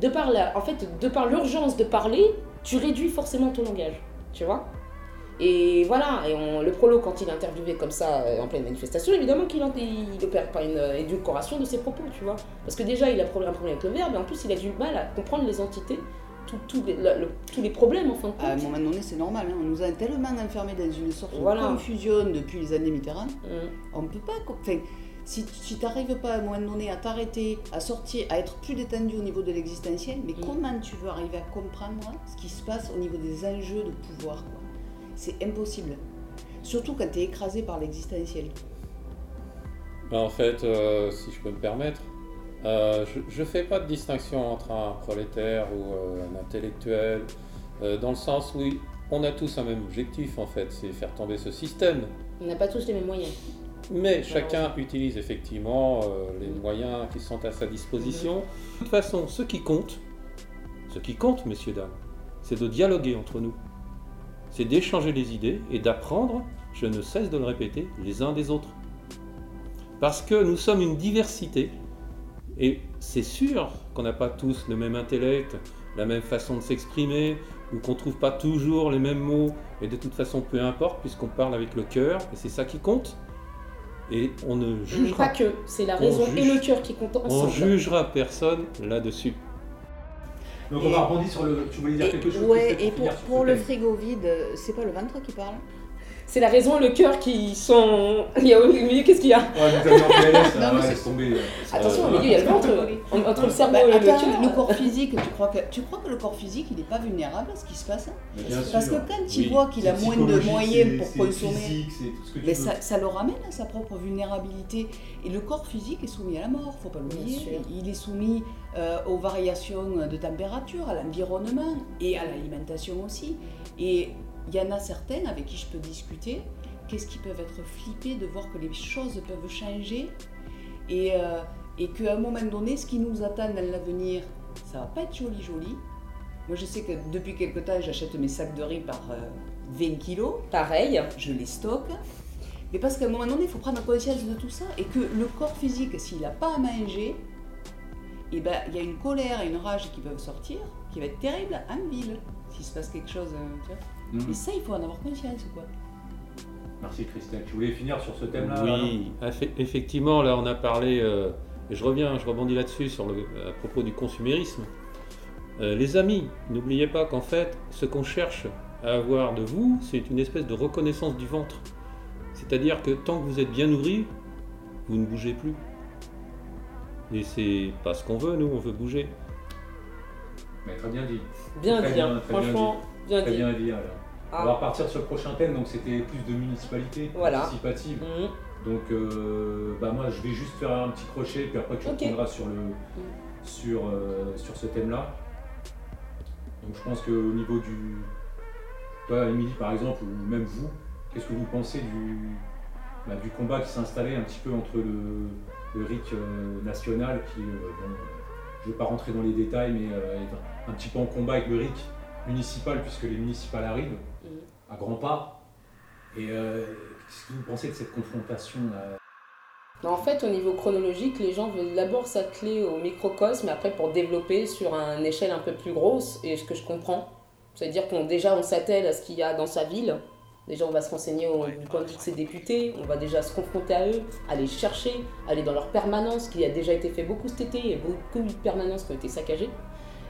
de par l'urgence de parler, tu réduis forcément ton langage. Tu vois et voilà, et le prolo, quand il est comme ça en pleine manifestation, évidemment qu'il n'opère pas une édulcoration de ses propos, tu vois. Parce que déjà, il a un problème avec le verbe, et en plus, il a du mal à comprendre les entités tous les problèmes en fin de compte. À un moment donné, c'est normal. Hein. On nous a tellement enfermés dans une sorte de confusion depuis les années Mitterrand. Mm. On ne peut pas. Enfin, si, tu n'arrives pas à un moment donné à t'arrêter, à sortir, à être plus détendu au niveau de l'existentiel, mais mm. comment tu veux arriver à comprendre ce qui se passe au niveau des enjeux de pouvoir C'est impossible. Surtout quand tu es écrasé par l'existentiel. Ben, en fait, euh, si je peux me permettre, euh, je ne fais pas de distinction entre un prolétaire ou euh, un intellectuel, dans le sens où on a tous un même objectif en fait, c'est faire tomber ce système. On n'a pas tous les mêmes moyens. Mais chacun utilise effectivement les moyens qui sont à sa disposition. De toute façon, ce qui compte, ce qui compte, messieurs, dames, c'est de dialoguer entre nous. C'est d'échanger les idées et d'apprendre, je ne cesse de le répéter, les uns des autres. Parce que nous sommes une diversité, et c'est sûr qu'on n'a pas tous le même intellect, la même façon de s'exprimer, ou qu'on ne trouve pas toujours les mêmes mots, et de toute façon, peu importe, puisqu'on parle avec le cœur, et c'est ça qui compte. Et on ne jugera pas que, c'est la raison et le cœur qui comptent ensemble. On jugera personne là-dessus. Donc on va rebondir sur le. Tu voulais dire quelque chose Ouais, et pour, pour le frigo vide, c'est pas le ventre qui parle? C'est la raison le cœur qui sont. Il y a au milieu, qu'est-ce qu'il y a? Attention, au milieu, il y a le ventre. Entre le cerveau et le cœur. Le corps physique, tu crois, que, tu crois que le corps physique, il n'est pas vulnérable à ce qui se passe hein? Parce que quand tu vois qu'il a moins de moyens pour consommer. mais ça, ça, le ramène à sa propre vulnérabilité. Et le corps physique est soumis à la mort, faut pas l'oublier. Il est soumis euh, aux variations de température, à l'environnement et à l'alimentation aussi. Et il y en a certains avec qui je peux discuter, qu'est-ce qui peuvent être flippés de voir que les choses peuvent changer et, euh, et qu'à un moment donné, ce qui nous attend dans l'avenir, ça va pas être joli joli. Moi je sais que depuis quelque temps, j'achète mes sacs de riz par 20 euh, kilos. Pareil. Je les stocke. Mais parce qu'à un moment donné, il faut prendre conscience de tout ça et que le corps physique, s'il n'a pas à manger, eh ben, il y a une colère et une rage qui peuvent sortir, qui va être terrible en ville, s'il se passe quelque chose. Euh, tu vois Mm. Et ça, il faut en avoir conscience, quoi. Merci Christelle. Tu voulais finir sur ce thème-là Oui, effectivement, là on a parlé, euh, je reviens, je rebondis là-dessus sur le, à propos du consumérisme. Euh, les amis, n'oubliez pas qu'en fait, ce qu'on cherche à avoir de vous, c'est une espèce de reconnaissance du ventre. C'est-à-dire que tant que vous êtes bien nourri, vous ne bougez plus. Et c'est pas ce qu'on veut, nous, on veut bouger. Mais très bien dit. Bien dit, hein. franchement, bien, très bien dit. Ah. On va repartir sur le prochain thème, donc c'était plus de municipalité participative. Mhm. Donc euh, bah moi je vais juste faire un petit crochet, puis après tu reprendras sur, le, sur, euh, sur ce thème-là. Donc je pense qu'au niveau du. Toi, Émilie, par exemple, ou même vous, qu'est-ce que vous pensez du, bah, du combat qui s'est installé un petit peu entre le, le RIC euh, national, qui, je ne vais pas rentrer dans les détails, mais un petit peu en combat avec le RIC municipal, puisque les municipales arrivent à grands pas. Et euh, qu'est-ce que vous pensez de cette confrontation en fait, au niveau chronologique, les gens veulent d'abord s'atteler au microcosme, mais après pour développer sur une échelle un peu plus grosse, et ce que je comprends. C'est-à-dire qu'on déjà on s'attelle à ce qu'il y a dans sa ville. Déjà, on va se renseigner au point de vue de ses députés, on va déjà se confronter à eux, aller chercher, aller dans leur permanence, qui a déjà été fait beaucoup cet été, il y a beaucoup de permanences qui ont été saccagées.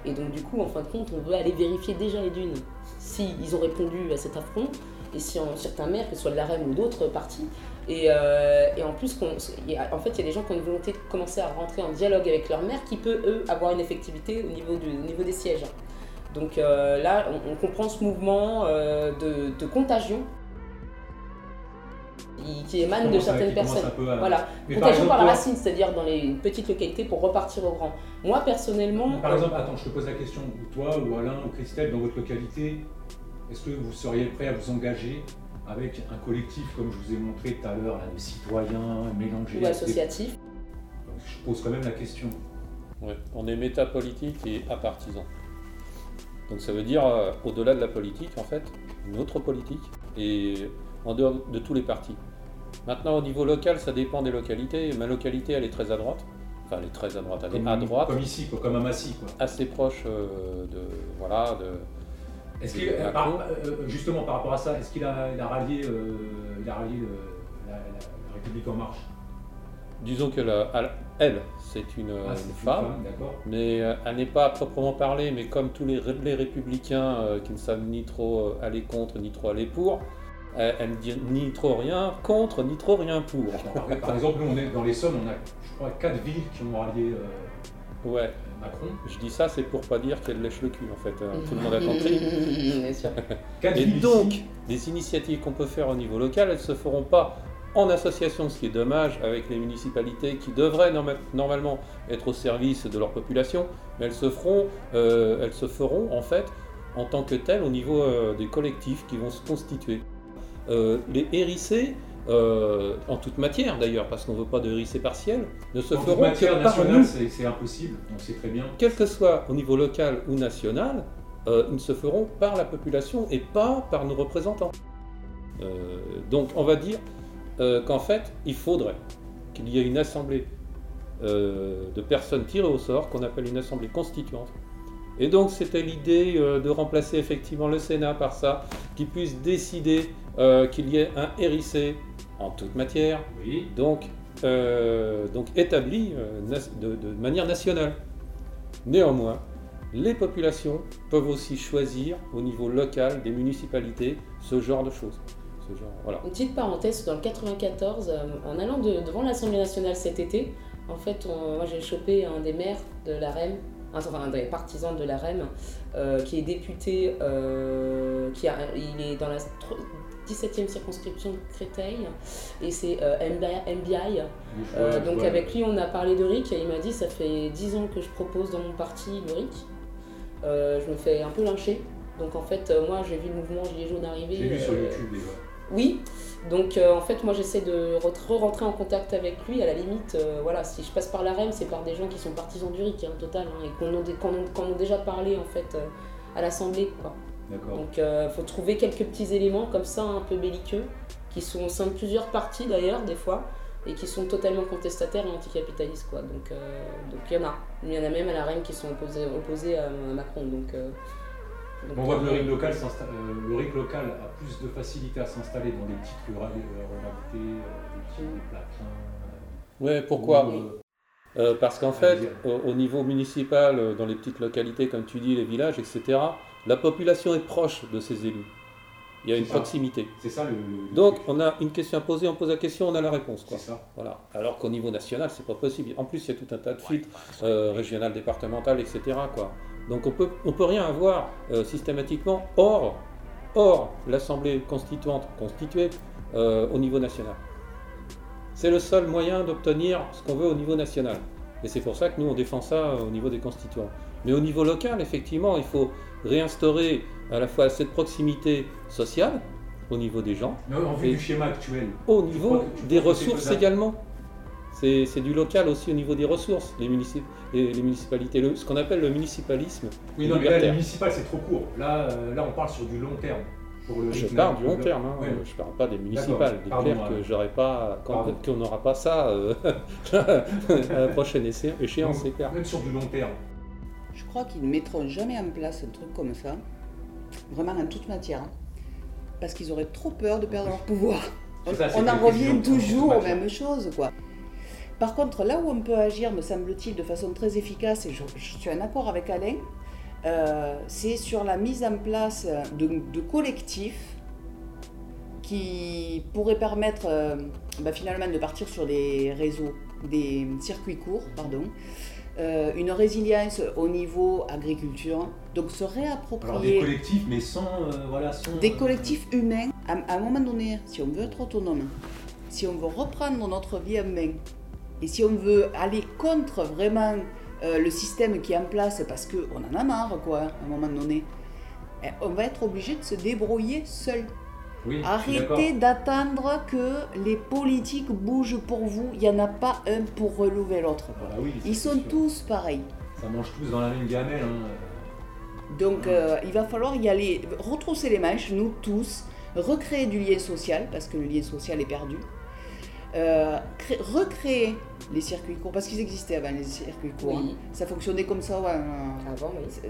Et donc, du coup, en fin de compte, on veut aller vérifier déjà les dunes, s'ils ils ont répondu à cet affront, et si en, certains maires, que ce soit de la REM ou d'autres partis. Et, euh, et en plus, fait, il y a des gens qui ont une volonté de commencer à rentrer en dialogue avec leur maire qui peut, eux, avoir une effectivité au niveau, des sièges. Donc euh, là, on, comprend ce mouvement euh, de contagion qui émane de certaines personnes. Voilà, contagion par la racine, c'est-à-dire dans les petites localités pour repartir au grand. Moi personnellement. Par exemple, attends, je te pose la question, toi ou Alain ou Christelle, dans votre localité, est-ce que vous seriez prêt à vous engager avec un collectif, comme je vous ai montré tout à l'heure, de citoyens mélangés Ou associatifs Je pose quand même la question. Ouais, on est métapolitique et apartisan. Donc ça veut dire, euh, au-delà de la politique, en fait, une autre politique, et en dehors de tous les partis. Maintenant, au niveau local, ça dépend des localités. Ma localité, elle est très à droite. Enfin, elle est très à droite. Elle est à droite. Comme ici, quoi, comme à Massy. Quoi. Assez proche euh, de. Voilà, de. Est-ce qu'il, euh, euh, justement par rapport à ça, est-ce qu'il a, il a rallié, il a rallié la, République en marche? Disons que elle, c'est une, ah, femme, mais elle n'est pas à proprement parler, mais comme tous les, les républicains qui ne savent ni trop aller contre ni trop aller pour, elle ne dit ni trop rien contre, ni trop rien pour. Par, exemple, nous, on est dans les Sommes, on a, je crois, quatre villes qui ont rallié euh, ouais. Macron. Je dis ça, c'est pour pas dire qu'elle lèche le cul, en fait. Hein. Tout le monde a compris. (laughs) Bien sûr. (laughs) Et donc, les initiatives qu'on peut faire au niveau local, elles se feront pas en association, ce qui est dommage, avec les municipalités qui devraient normalement être au service de leur population, mais elles se feront, euh, elles se feront en fait en tant que telles au niveau euh, des collectifs qui vont se constituer. Euh, les hérissés, en toute matière d'ailleurs, parce qu'on ne veut pas de hérissés partiels, ne se feront que par nous. C'est impossible, on sait très bien. Quel que soit au niveau local ou national, ils ne se feront par la population et pas par nos représentants. donc on va dire qu'en fait, il faudrait qu'il y ait une assemblée de personnes tirées au sort, qu'on appelle une assemblée constituante, et donc c'était l'idée euh, de remplacer effectivement le Sénat par ça, qui puisse décider euh, qu'il y ait un RIC en toute matière, donc, euh, donc établi de, manière nationale. Néanmoins, les populations peuvent aussi choisir au niveau local des municipalités ce genre de choses. Une petite parenthèse, dans le 94, en allant devant l'Assemblée nationale cet été, en fait, moi j'ai chopé un des maires de la REM enfin un des partisans de la REM, euh, qui est député, euh, qui a, il est dans la 17e circonscription de Créteil, et c'est euh, MBI. donc avec lui, on a parlé de RIC, et il m'a dit, ça fait 10 ans que je propose dans mon parti le RIC. je me fais un peu lyncher. Donc en fait, moi, j'ai vu le mouvement Gilets jaunes arriver. J'ai vu sur YouTube déjà. Oui, donc euh, en fait moi j'essaie de re-rentrer en contact avec lui, à la limite, euh, voilà, si je passe par la REM, c'est par des gens qui sont partisans du RIC, hein, total, hein, et qu'on a, déjà parlé en fait euh, à l'Assemblée. Donc il faut trouver quelques petits éléments comme ça, un peu belliqueux, qui sont au sein de plusieurs partis d'ailleurs, des fois, et qui sont totalement contestataires et anticapitalistes. Quoi. Donc il y en a. Il y en a même à la REM qui sont opposés, opposés à, Macron. Donc, on voit que le RIC local, euh, local a plus de facilité à s'installer dans des petites ruralités, euh, des petits platins. Ouais, pourquoi euh, Parce qu'en fait, au, niveau municipal, dans les petites localités, comme tu dis, les villages, etc., la population est proche de ses élus. Il y a une proximité. C'est ça le, Donc, on a une question à poser, on pose la question, on a la réponse. C'est ça. Voilà. Alors qu'au niveau national, c'est pas possible. En plus, il y a tout un tas de fuites régionales, départementales, etc. Quoi. Donc on peut, ne on peut rien avoir euh, systématiquement hors, hors l'Assemblée constituante constituée euh, au niveau national. C'est le seul moyen d'obtenir ce qu'on veut au niveau national. Et c'est pour ça que nous, on défend ça au niveau des constituants. Mais au niveau local, effectivement, il faut réinstaurer à la fois cette proximité sociale au niveau des gens. Mais en vue du schéma actuel. Au niveau des ressources également. C'est du local aussi au niveau des ressources, les, les, municipalités, ce qu'on appelle le municipalisme. Oui, non, mais là, le municipal, c'est trop court. Là, euh, là, on parle sur du long terme. je parle du long terme, hein. je ne parle pas des municipales. Il est clair que j'aurai pas, qu'on n'aura pas ça euh, (laughs) à la prochaine échéance, c'est clair. Même sur du long terme. Je crois qu'ils ne mettront jamais en place un truc comme ça, vraiment en toute matière, hein. parce qu'ils auraient trop peur de perdre leur pouvoir. on en revient toujours aux mêmes choses, quoi. Par contre, là où on peut agir, me semble-t-il, de façon très efficace, et je, suis en accord avec Alain, euh, c'est sur la mise en place de, collectifs qui pourraient permettre euh, bah, finalement de partir sur des réseaux, des circuits courts, pardon, euh, une résilience au niveau agriculture, donc se réapproprier... Alors des collectifs, mais sans... voilà, des collectifs humains. À, à, un moment donné, si on veut être autonome, si on veut reprendre notre vie en main, et si on veut aller contre vraiment euh, le système qui est en place, parce qu'on en a marre, quoi, à un moment donné, eh, on va être obligé de se débrouiller seul. Oui, Arrêtez d'attendre que les politiques bougent pour vous. Il n'y en a pas un pour relever l'autre. Ah Ils sont tous pareils. Ça mange tous dans la même gamelle. Hein. Donc euh, il va falloir y aller, retrousser les manches, nous tous, recréer du lien social, parce que le lien social est perdu. Euh, recréer les circuits courts, parce qu'ils existaient avant les circuits courts. Hein. Ça fonctionnait comme ça avant, oui.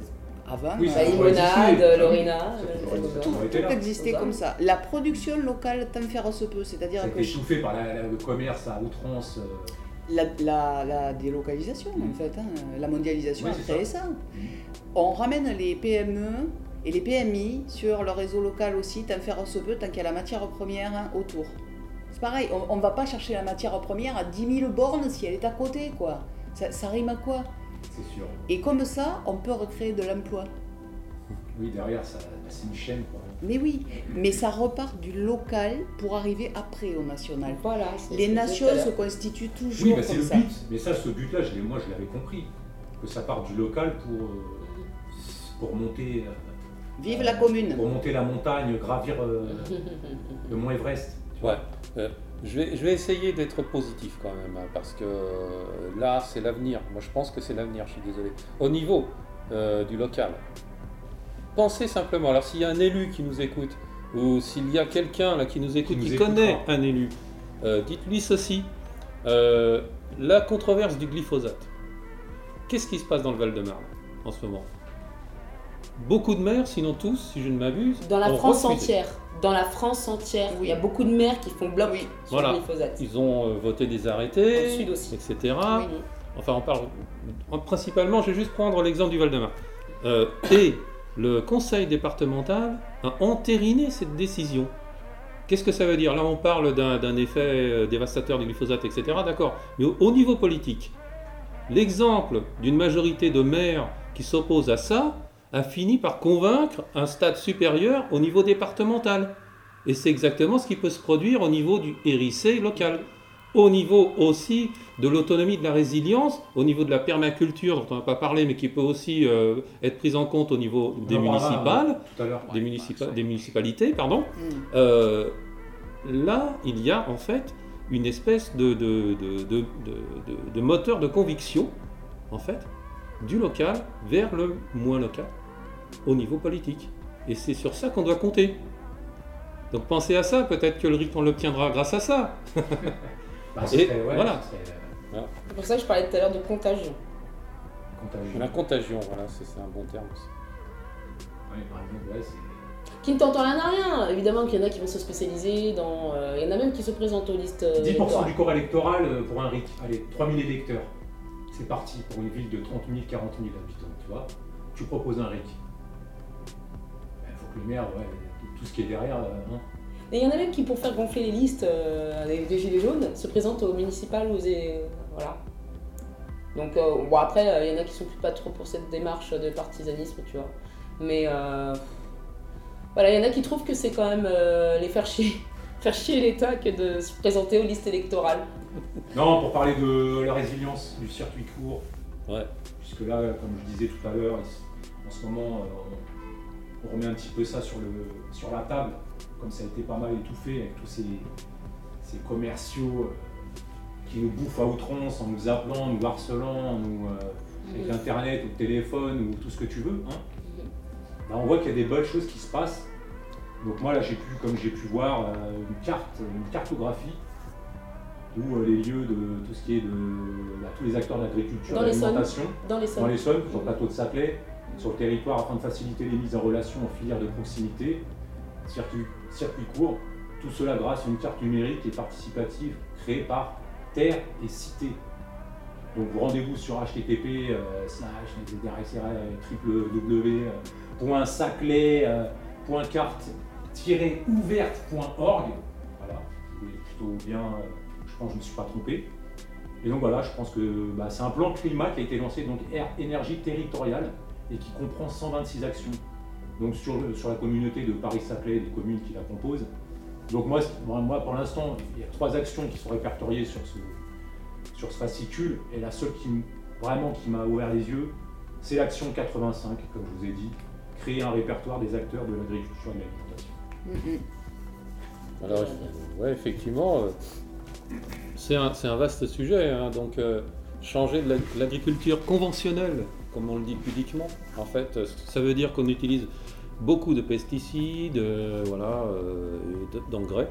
Avant, oui, la limonade, l'orina, tout, existait comme ça. La production locale, tant faire se peut, c'est-à-dire que. échauffé par le commerce à outrance. Euh. La, la, délocalisation, en fait, hein. la mondialisation a créé ça. Mm. On ramène les PME et les PMI sur le réseau local aussi, tant faire se peut, tant qu'il y a la matière première hein, autour pareil, on ne va pas chercher la matière première à 10 000 bornes si elle est à côté, quoi. Ça, rime à quoi C'est sûr. Et comme ça, on peut recréer de l'emploi. Oui, derrière, ça, c'est une chaîne. Mais oui, mais ça repart du local pour arriver après au national. Voilà. Les nations se constituent toujours oui, bah, c'est le but. Mais ça, ce but-là, moi, je l'avais compris. Que ça part du local pour, euh, pour monter. Euh, Vive la commune. Pour monter la montagne, gravir euh, (laughs) le Mont Everest. Ouais. je, vais, je vais essayer d'être positif quand même, hein, parce que là, c'est l'avenir. Moi, je pense que c'est l'avenir, je suis désolé. Au niveau du local, pensez simplement, alors s'il y a un élu qui nous écoute, ou s'il y a quelqu'un là qui nous écoute, qui, connaît un élu, euh, dites-lui ceci. Euh, la controverse du glyphosate. Qu'est-ce qui se passe dans le Val-de-Marne en ce moment? Beaucoup de maires, sinon tous, si je ne m'abuse. Dans la France entière. Dans la France entière, il y a beaucoup de maires qui font bloc sur le glyphosate. Ils ont euh, voté des arrêtés, etc. Enfin, on parle. Principalement, je vais juste prendre l'exemple du Val-de-Marne. et le conseil départemental a entériné cette décision. Qu'est-ce que ça veut dire? Là, on parle d'un effet euh, dévastateur du glyphosate, etc. D'accord. Mais au, niveau politique, l'exemple d'une majorité de maires qui s'opposent à ça a fini par convaincre un stade supérieur au niveau départemental. Et c'est exactement ce qui peut se produire au niveau du RIC local au niveau aussi de l'autonomie, de la résilience, au niveau de la permaculture dont on n'a pas parlé, mais qui peut aussi euh, être prise en compte au niveau des municipales, des, municipalités, pardon. Mm. Euh, là, il y a en fait une espèce de, de, moteur de conviction, en fait, du local vers le moins local, au niveau politique. Et c'est sur ça qu'on doit compter. Donc pensez à ça, peut-être que le RIC on l'obtiendra grâce à ça. (laughs) Bah, voilà. C'est pour ça que je parlais tout à l'heure de contagion. La contagion, voilà, c'est un bon terme aussi. qui ne t'entend rien à rien. Évidemment qu'il y en a qui vont se spécialiser dans. Euh, il y en a même qui se présentent aux listes. 10% euh, du corps électoral euh, pour un RIC. Allez, 3000 électeurs. C'est parti pour une ville de 30 000, 40 000 habitants, tu vois. Tu proposes un RIC. Ouais, tout ce qui est derrière. Hein. Et il y en a même qui, pour faire gonfler les listes euh, des, Gilets jaunes, se présentent aux municipales, aux. Voilà. Donc, euh, bon, après, euh, il y en a qui sont plus pas trop pour cette démarche de partisanisme, tu vois. Mais. voilà, il y en a qui trouvent que c'est quand même les faire chier. (laughs) faire chier l'État que de se présenter aux listes électorales. Non, pour parler de la résilience du circuit court. Ouais. Puisque là, comme je disais tout à l'heure, en ce moment, on remet un petit peu ça sur, le, sur la table comme ça a été pas mal étouffé avec tous ces, commerciaux euh, qui nous bouffent à outrance en nous appelant, nous harcelant, nous, euh, avec Internet ou le téléphone ou tout ce que tu veux, hein. bah, on voit qu'il y a des bonnes choses qui se passent. Donc moi là j'ai pu, comme j'ai pu voir, euh, une carte, une cartographie où les lieux de tout ce qui est de bah, tous les acteurs de l'agriculture, de l'alimentation, dans les Sommes, dans les sur le plateau de Saclay, sur le territoire afin de faciliter les mises en relation en filière de proximité, circuit, court, tout cela grâce à une carte numérique et participative créée par Terre et Cité. Donc vous rendez-vous sur http euh, www.saclay.carte-ouverte.org. Voilà, plutôt bien, euh, je pense que je ne me suis pas trompé. Et donc voilà, je pense que bah, c'est un plan climat qui a été lancé, donc Air Énergie Territoriale, et qui comprend 126 actions donc sur, sur la communauté de Paris-Saclay, des communes qui la composent. Donc moi, moi pour l'instant, il y a trois actions qui sont répertoriées sur ce, sur ce fascicule, et la seule qui vraiment qui m'a ouvert les yeux, c'est l'action 85, comme je vous ai dit, créer un répertoire des acteurs de l'agriculture et de l'alimentation. Mm-hmm. Alors, ouais, effectivement, euh, c'est un, un, vaste sujet, hein, donc euh, changer de l'agriculture conventionnelle, comme on le dit pudiquement, en fait, ça veut dire qu'on utilise beaucoup de pesticides, euh, voilà, euh, d'engrais,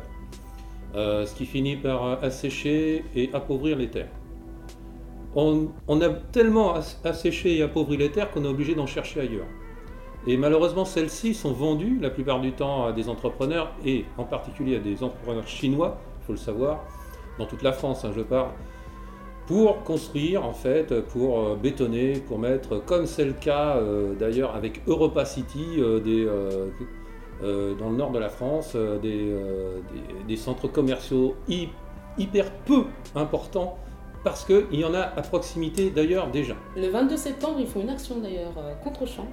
euh, ce qui finit par assécher et appauvrir les terres. On, a tellement asséché et appauvri les terres qu'on est obligé d'en chercher ailleurs. Et malheureusement, celles-ci sont vendues la plupart du temps à des entrepreneurs et en particulier à des entrepreneurs chinois, il faut le savoir, dans toute la France, hein, je parle, pour construire en fait, pour euh, bétonner, pour mettre, comme c'est le cas euh, d'ailleurs avec Europa City euh, des, dans le nord de la France, des, des, centres commerciaux hyper peu importants parce qu'il y en a à proximité d'ailleurs déjà. Le 22 septembre, ils font une action d'ailleurs euh, contre champ.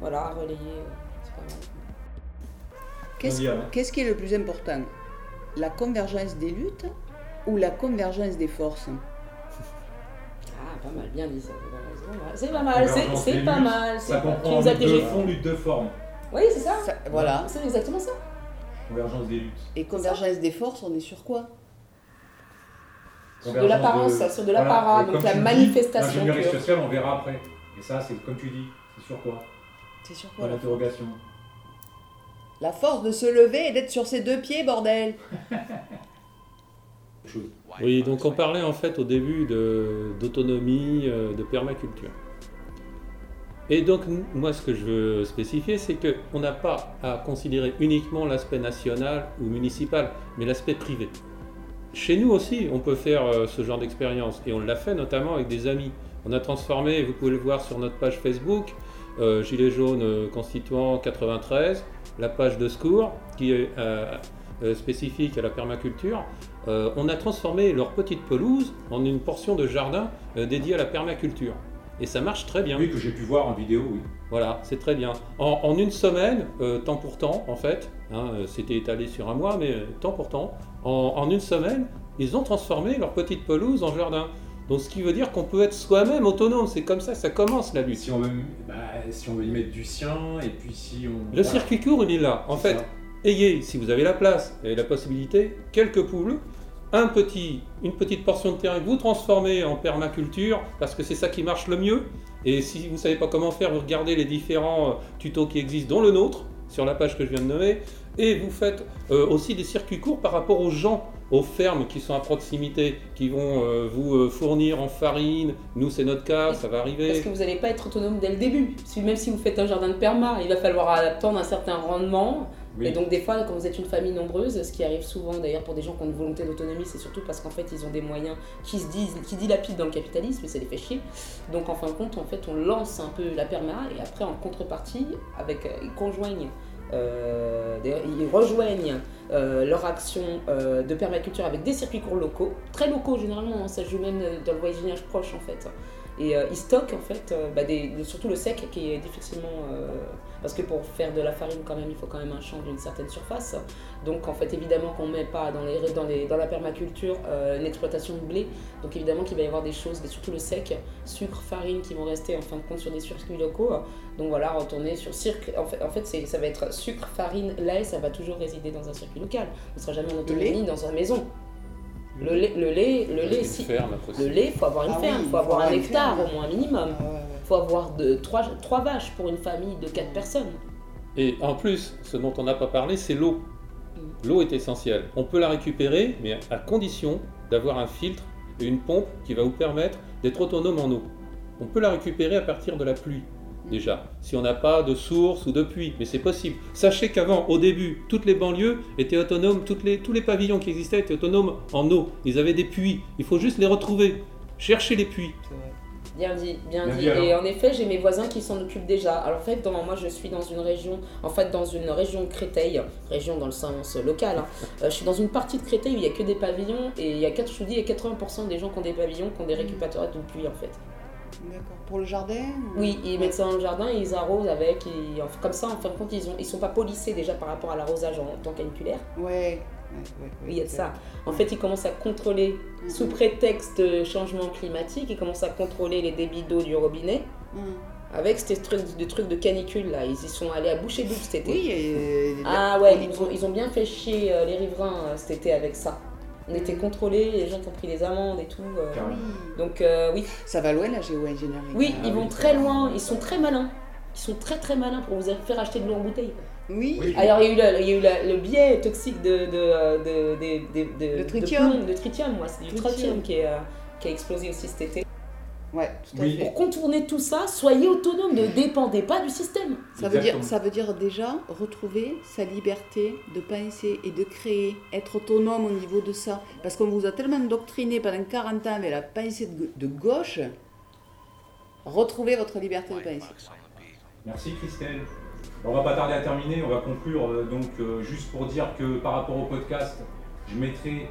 Voilà, relayer, c'est pas mal. Qu'est-ce qui est le plus important? La convergence des luttes ou la convergence des forces? Pas mal, bien dit ça. C'est pas mal, c'est pas mal. Ça comprend lutte de fond, lutte de forme. Oui, c'est ça. Voilà. C'est exactement ça. Convergence des luttes. Et convergence des forces, on est sur quoi? Sur de l'apparence, sur de l'apparat, donc la manifestation. L'ingénierie sociale, on verra après. Et ça, c'est comme tu dis, c'est sur quoi? C'est sur quoi L'interrogation. La force de se lever et d'être sur ses deux pieds, bordel (laughs) Oui, donc on parlait en fait au début d'autonomie, euh, de permaculture. Et donc, moi, ce que je veux spécifier, c'est qu'on n'a pas à considérer uniquement l'aspect national ou municipal, mais l'aspect privé. Chez nous aussi, on peut faire euh, ce genre d'expérience, et on l'a fait notamment avec des amis. On a transformé, vous pouvez le voir sur notre page Facebook, euh, Gilets jaunes euh, constituant 93, la page de secours qui est spécifique à la permaculture. On a transformé leur petite pelouse en une portion de jardin dédiée à la permaculture. Et ça marche très bien. Oui, que j'ai pu voir en vidéo, oui. Voilà, c'est très bien. En, une semaine, euh, temps pour temps, en fait, hein, euh, c'était étalé sur un mois, mais euh, temps pour temps, en, une semaine, ils ont transformé leur petite pelouse en jardin. Donc ce qui veut dire qu'on peut être soi-même autonome, c'est comme ça que ça commence la lutte. Si on, veut, bah, si on veut y mettre du sien, et puis si on... Le circuit court, il est là. En fait, ayez, si vous avez la place et la possibilité, quelques poules, un petit, une petite portion de terrain que vous transformez en permaculture, parce que c'est ça qui marche le mieux. Et si vous ne savez pas comment faire, vous regardez les différents euh, tutos qui existent, dont le nôtre, sur la page que je viens de nommer, et vous faites euh, aussi des circuits courts par rapport aux gens, aux fermes qui sont à proximité, qui vont euh, vous fournir en farine. Nous, c'est notre cas, ça va arriver. Parce que vous n'allez pas être autonome dès le début. Même si vous faites un jardin de perma, il va falloir attendre un certain rendement. Et donc des fois, quand vous êtes une famille nombreuse, ce qui arrive souvent d'ailleurs pour des gens qui ont une volonté d'autonomie, c'est surtout parce qu'en fait ils ont des moyens qui se disent, qui dilapident dans le capitalisme ça les fait chier. Donc en fin de compte, en fait, on lance un peu la perma et après en contrepartie, avec euh, ils conjoignent, euh, ils rejoignent euh, leur action de permaculture avec des circuits courts locaux, très locaux généralement. Hein, ça joue même dans le voisinage proche en fait. Et ils stockent en fait, bah, surtout le sec qui est difficilement parce que pour faire de la farine, quand même, il faut quand même un champ d'une certaine surface. Donc, en fait, évidemment qu'on ne met pas dans, les, dans, les, dans la permaculture euh, une exploitation de blé. Donc, évidemment qu'il va y avoir des choses, surtout le sec, sucre, farine, qui vont rester en fin de compte sur des circuits locaux. Donc, voilà, retourner sur cirque. En fait, en fait ça va être sucre, farine, lait, ça va toujours résider dans un circuit local. On ne sera jamais en autonomie dans sa maison. Le lait, le lait, le lait, si. le lait, il faut avoir une ah ferme, il faut avoir un hectare au moins minimum. Ah faut avoir de, trois, trois vaches pour une famille de quatre personnes. Et en plus, ce dont on n'a pas parlé, c'est l'eau. Mm. L'eau est essentielle. On peut la récupérer, mais à condition d'avoir un filtre et une pompe qui va vous permettre d'être autonome en eau. On peut la récupérer à partir de la pluie, déjà, si on n'a pas de source ou de puits, mais c'est possible. Sachez qu'avant, au début, toutes les banlieues étaient autonomes, toutes les, tous les pavillons qui existaient étaient autonomes en eau. Ils avaient des puits, il faut juste les retrouver. Chercher les puits. Bien dit, bien, dit. et en effet, j'ai mes voisins qui s'en occupent déjà. Alors en fait, dans, moi je suis dans une région, en fait dans une région de Créteil, région dans le sens local. Hein. Euh, je suis dans une partie de Créteil où il n'y a que des pavillons et il y a 4, je vous dis, 80% des gens qui ont des pavillons qui ont des récupérateurs de pluie en fait. D'accord. Pour le jardin Oui, ils mettent ça dans le jardin et ils arrosent avec. comme ça, en fin de compte, ils ne ils sont pas polissés déjà par rapport à l'arrosage en temps caniculaire. Ouais. il y a ça. En fait, ils commencent à contrôler, mm-hmm. sous prétexte de changement climatique, ils commencent à contrôler les débits d'eau du robinet. Mm. Avec ces trucs, de trucs de canicule là, ils y sont allés à boucher double cet été. Oui, ah ouais, ils ont, ils ont, bien fait chier euh, les riverains euh, cet été avec ça. On était contrôlés, les gens qui ont pris les amendes et tout. Euh. Donc euh, oui. Ça va loin la géo-ingénierie. Oui, ils vont très loin, ils sont très malins. Ils sont très très malins pour vous faire acheter de l'eau en bouteille. Oui. Alors il y a eu, il y a eu le biais toxique de, de, de, de, de, de tritium. De, tritium, moi, c'est du tritium qui, est, euh, qui a explosé aussi cet été. Ouais, tout à fait. Pour contourner tout ça, soyez autonome, ne dépendez pas du système. Ça veut, dire, ça veut dire déjà retrouver sa liberté de penser et de créer, être autonome au niveau de ça. Parce qu'on vous a tellement doctriné pendant 40 ans avec la pensée de, gauche, retrouvez votre liberté de penser. Merci Christelle. On va pas tarder à terminer, on va conclure euh, donc euh, juste pour dire que par rapport au podcast, je mettrai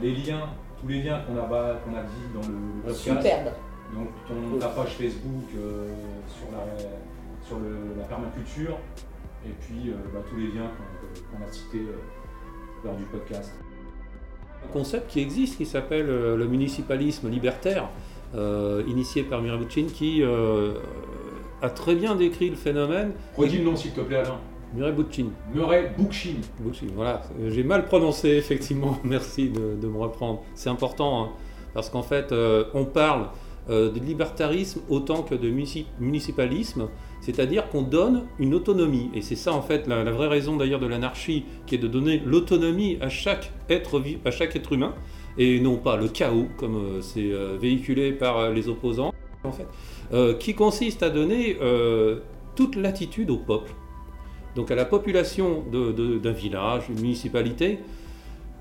les liens tous les liens qu'on a, qu'on a dit dans le podcast. Superbe. Donc ton, page Facebook euh, sur, la, sur la permaculture et puis euh, bah, tous les liens qu'on a cités euh, lors du podcast. Un concept qui existe qui s'appelle le municipalisme libertaire, initié par Mireille Boutchine, qui a très bien décrit le phénomène. Redis le nom s'il te plaît Alain. Murray Bookchin. Murray Bookchin. voilà. J'ai mal prononcé, (laughs) effectivement. Merci de, me reprendre. C'est important, hein, parce qu'en fait, on parle de libertarisme autant que de municipalisme, c'est-à-dire qu'on donne une autonomie. Et c'est ça, en fait, la, vraie raison d'ailleurs de l'anarchie, qui est de donner l'autonomie à chaque être, à chaque être humain, et non pas le chaos, comme euh, c'est véhiculé par les opposants, en fait, qui consiste à donner toute latitude au peuple donc à la population d'un village, une municipalité,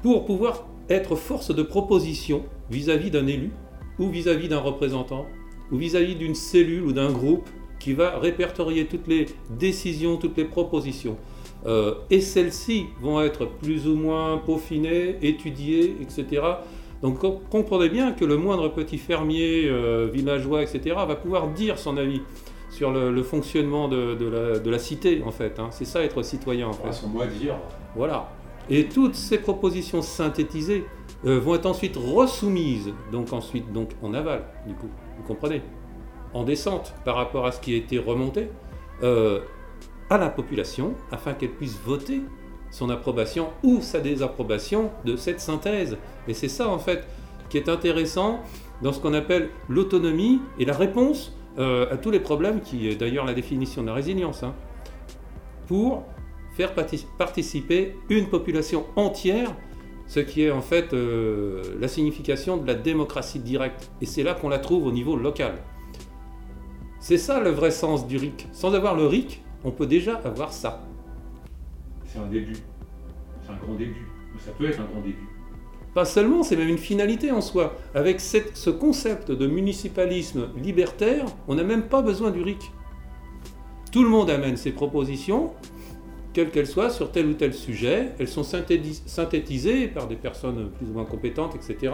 pour pouvoir être force de proposition vis-à-vis d'un élu ou vis-à-vis d'un représentant ou vis-à-vis d'une cellule ou d'un groupe qui va répertorier toutes les décisions, toutes les propositions. Euh, et celles-ci vont être plus ou moins peaufinées, étudiées, etc. Donc comprenez bien que le moindre petit fermier, euh, villageois, etc., va pouvoir dire son avis sur le, fonctionnement de, la, cité, en fait. Hein. C'est ça être citoyen, en fait. son mot à dire. Voilà. Et toutes ces propositions synthétisées euh, vont être ensuite resoumises, donc ensuite donc en aval, du coup, vous comprenez, en descente par rapport à ce qui a été remonté euh, à la population, afin qu'elle puisse voter son approbation ou sa désapprobation de cette synthèse. Et c'est ça, en fait, qui est intéressant dans ce qu'on appelle l'autonomie et la réponse euh, à tous les problèmes, qui est d'ailleurs la définition de la résilience, hein, pour faire participer une population entière, ce qui est en fait euh, la signification de la démocratie directe. Et c'est là qu'on la trouve au niveau local. C'est ça le vrai sens du RIC. Sans avoir le RIC, on peut déjà avoir ça. C'est un début. C'est un grand début. Ça peut être un grand début. Pas seulement, c'est même une finalité en soi. Avec ce concept de municipalisme libertaire, on n'a même pas besoin du RIC. Tout le monde amène ses propositions, quelles qu'elles soient, sur tel ou tel sujet. Elles sont synthétisées par des personnes plus ou moins compétentes, etc.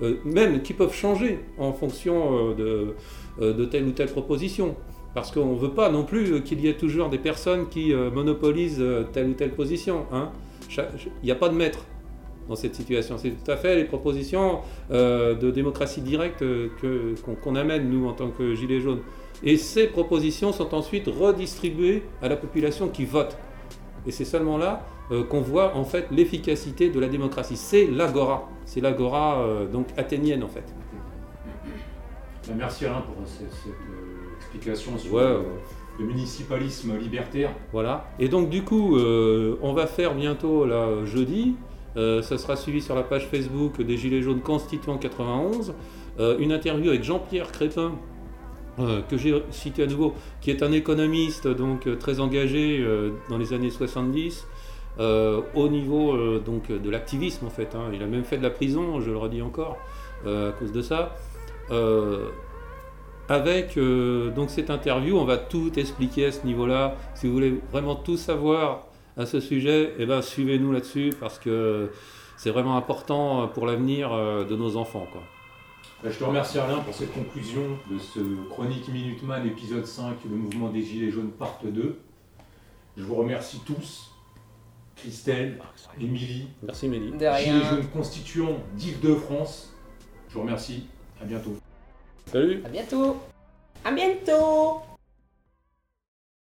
Euh, même qui peuvent changer en fonction euh, euh, de, telle ou telle proposition. Parce qu'on ne veut pas non plus qu'il y ait toujours des personnes qui monopolisent telle ou telle position. Hein. Il n'y a pas de maître dans cette situation. C'est tout à fait les propositions de démocratie directe qu'on amène, nous, en tant que Gilets jaunes. Et ces propositions sont ensuite redistribuées à la population qui vote. Et c'est seulement là euh, qu'on voit en fait l'efficacité de la démocratie. C'est l'agora. C'est l'agora euh, donc athénienne en fait. Ben, merci Alain pour cette, explication sur le, municipalisme libertaire. Voilà. Et donc du coup, on va faire bientôt là jeudi euh, ça sera suivi sur la page Facebook des Gilets jaunes constituants 91. Euh, une interview avec Jean-Pierre Crépin, euh, que j'ai cité à nouveau, qui est un économiste donc très engagé dans les années 70. au niveau donc de l'activisme en fait, hein. il a même fait de la prison, je le redis encore, à cause de ça. avec donc cette interview, on va tout expliquer à ce niveau-là. Si vous voulez vraiment tout savoir à ce sujet, eh ben, suivez-nous là-dessus parce que c'est vraiment important pour l'avenir euh, de nos enfants. Ben, je te remercie Alain pour cette conclusion de ce Chronique Minuteman épisode 5, le mouvement des Gilets jaunes part 2. Je vous remercie tous, Christelle, Émilie, Merci Mélie. Gilets jaunes constituants d'Île-de-France. Je vous remercie, à bientôt. Salut À bientôt À bientôt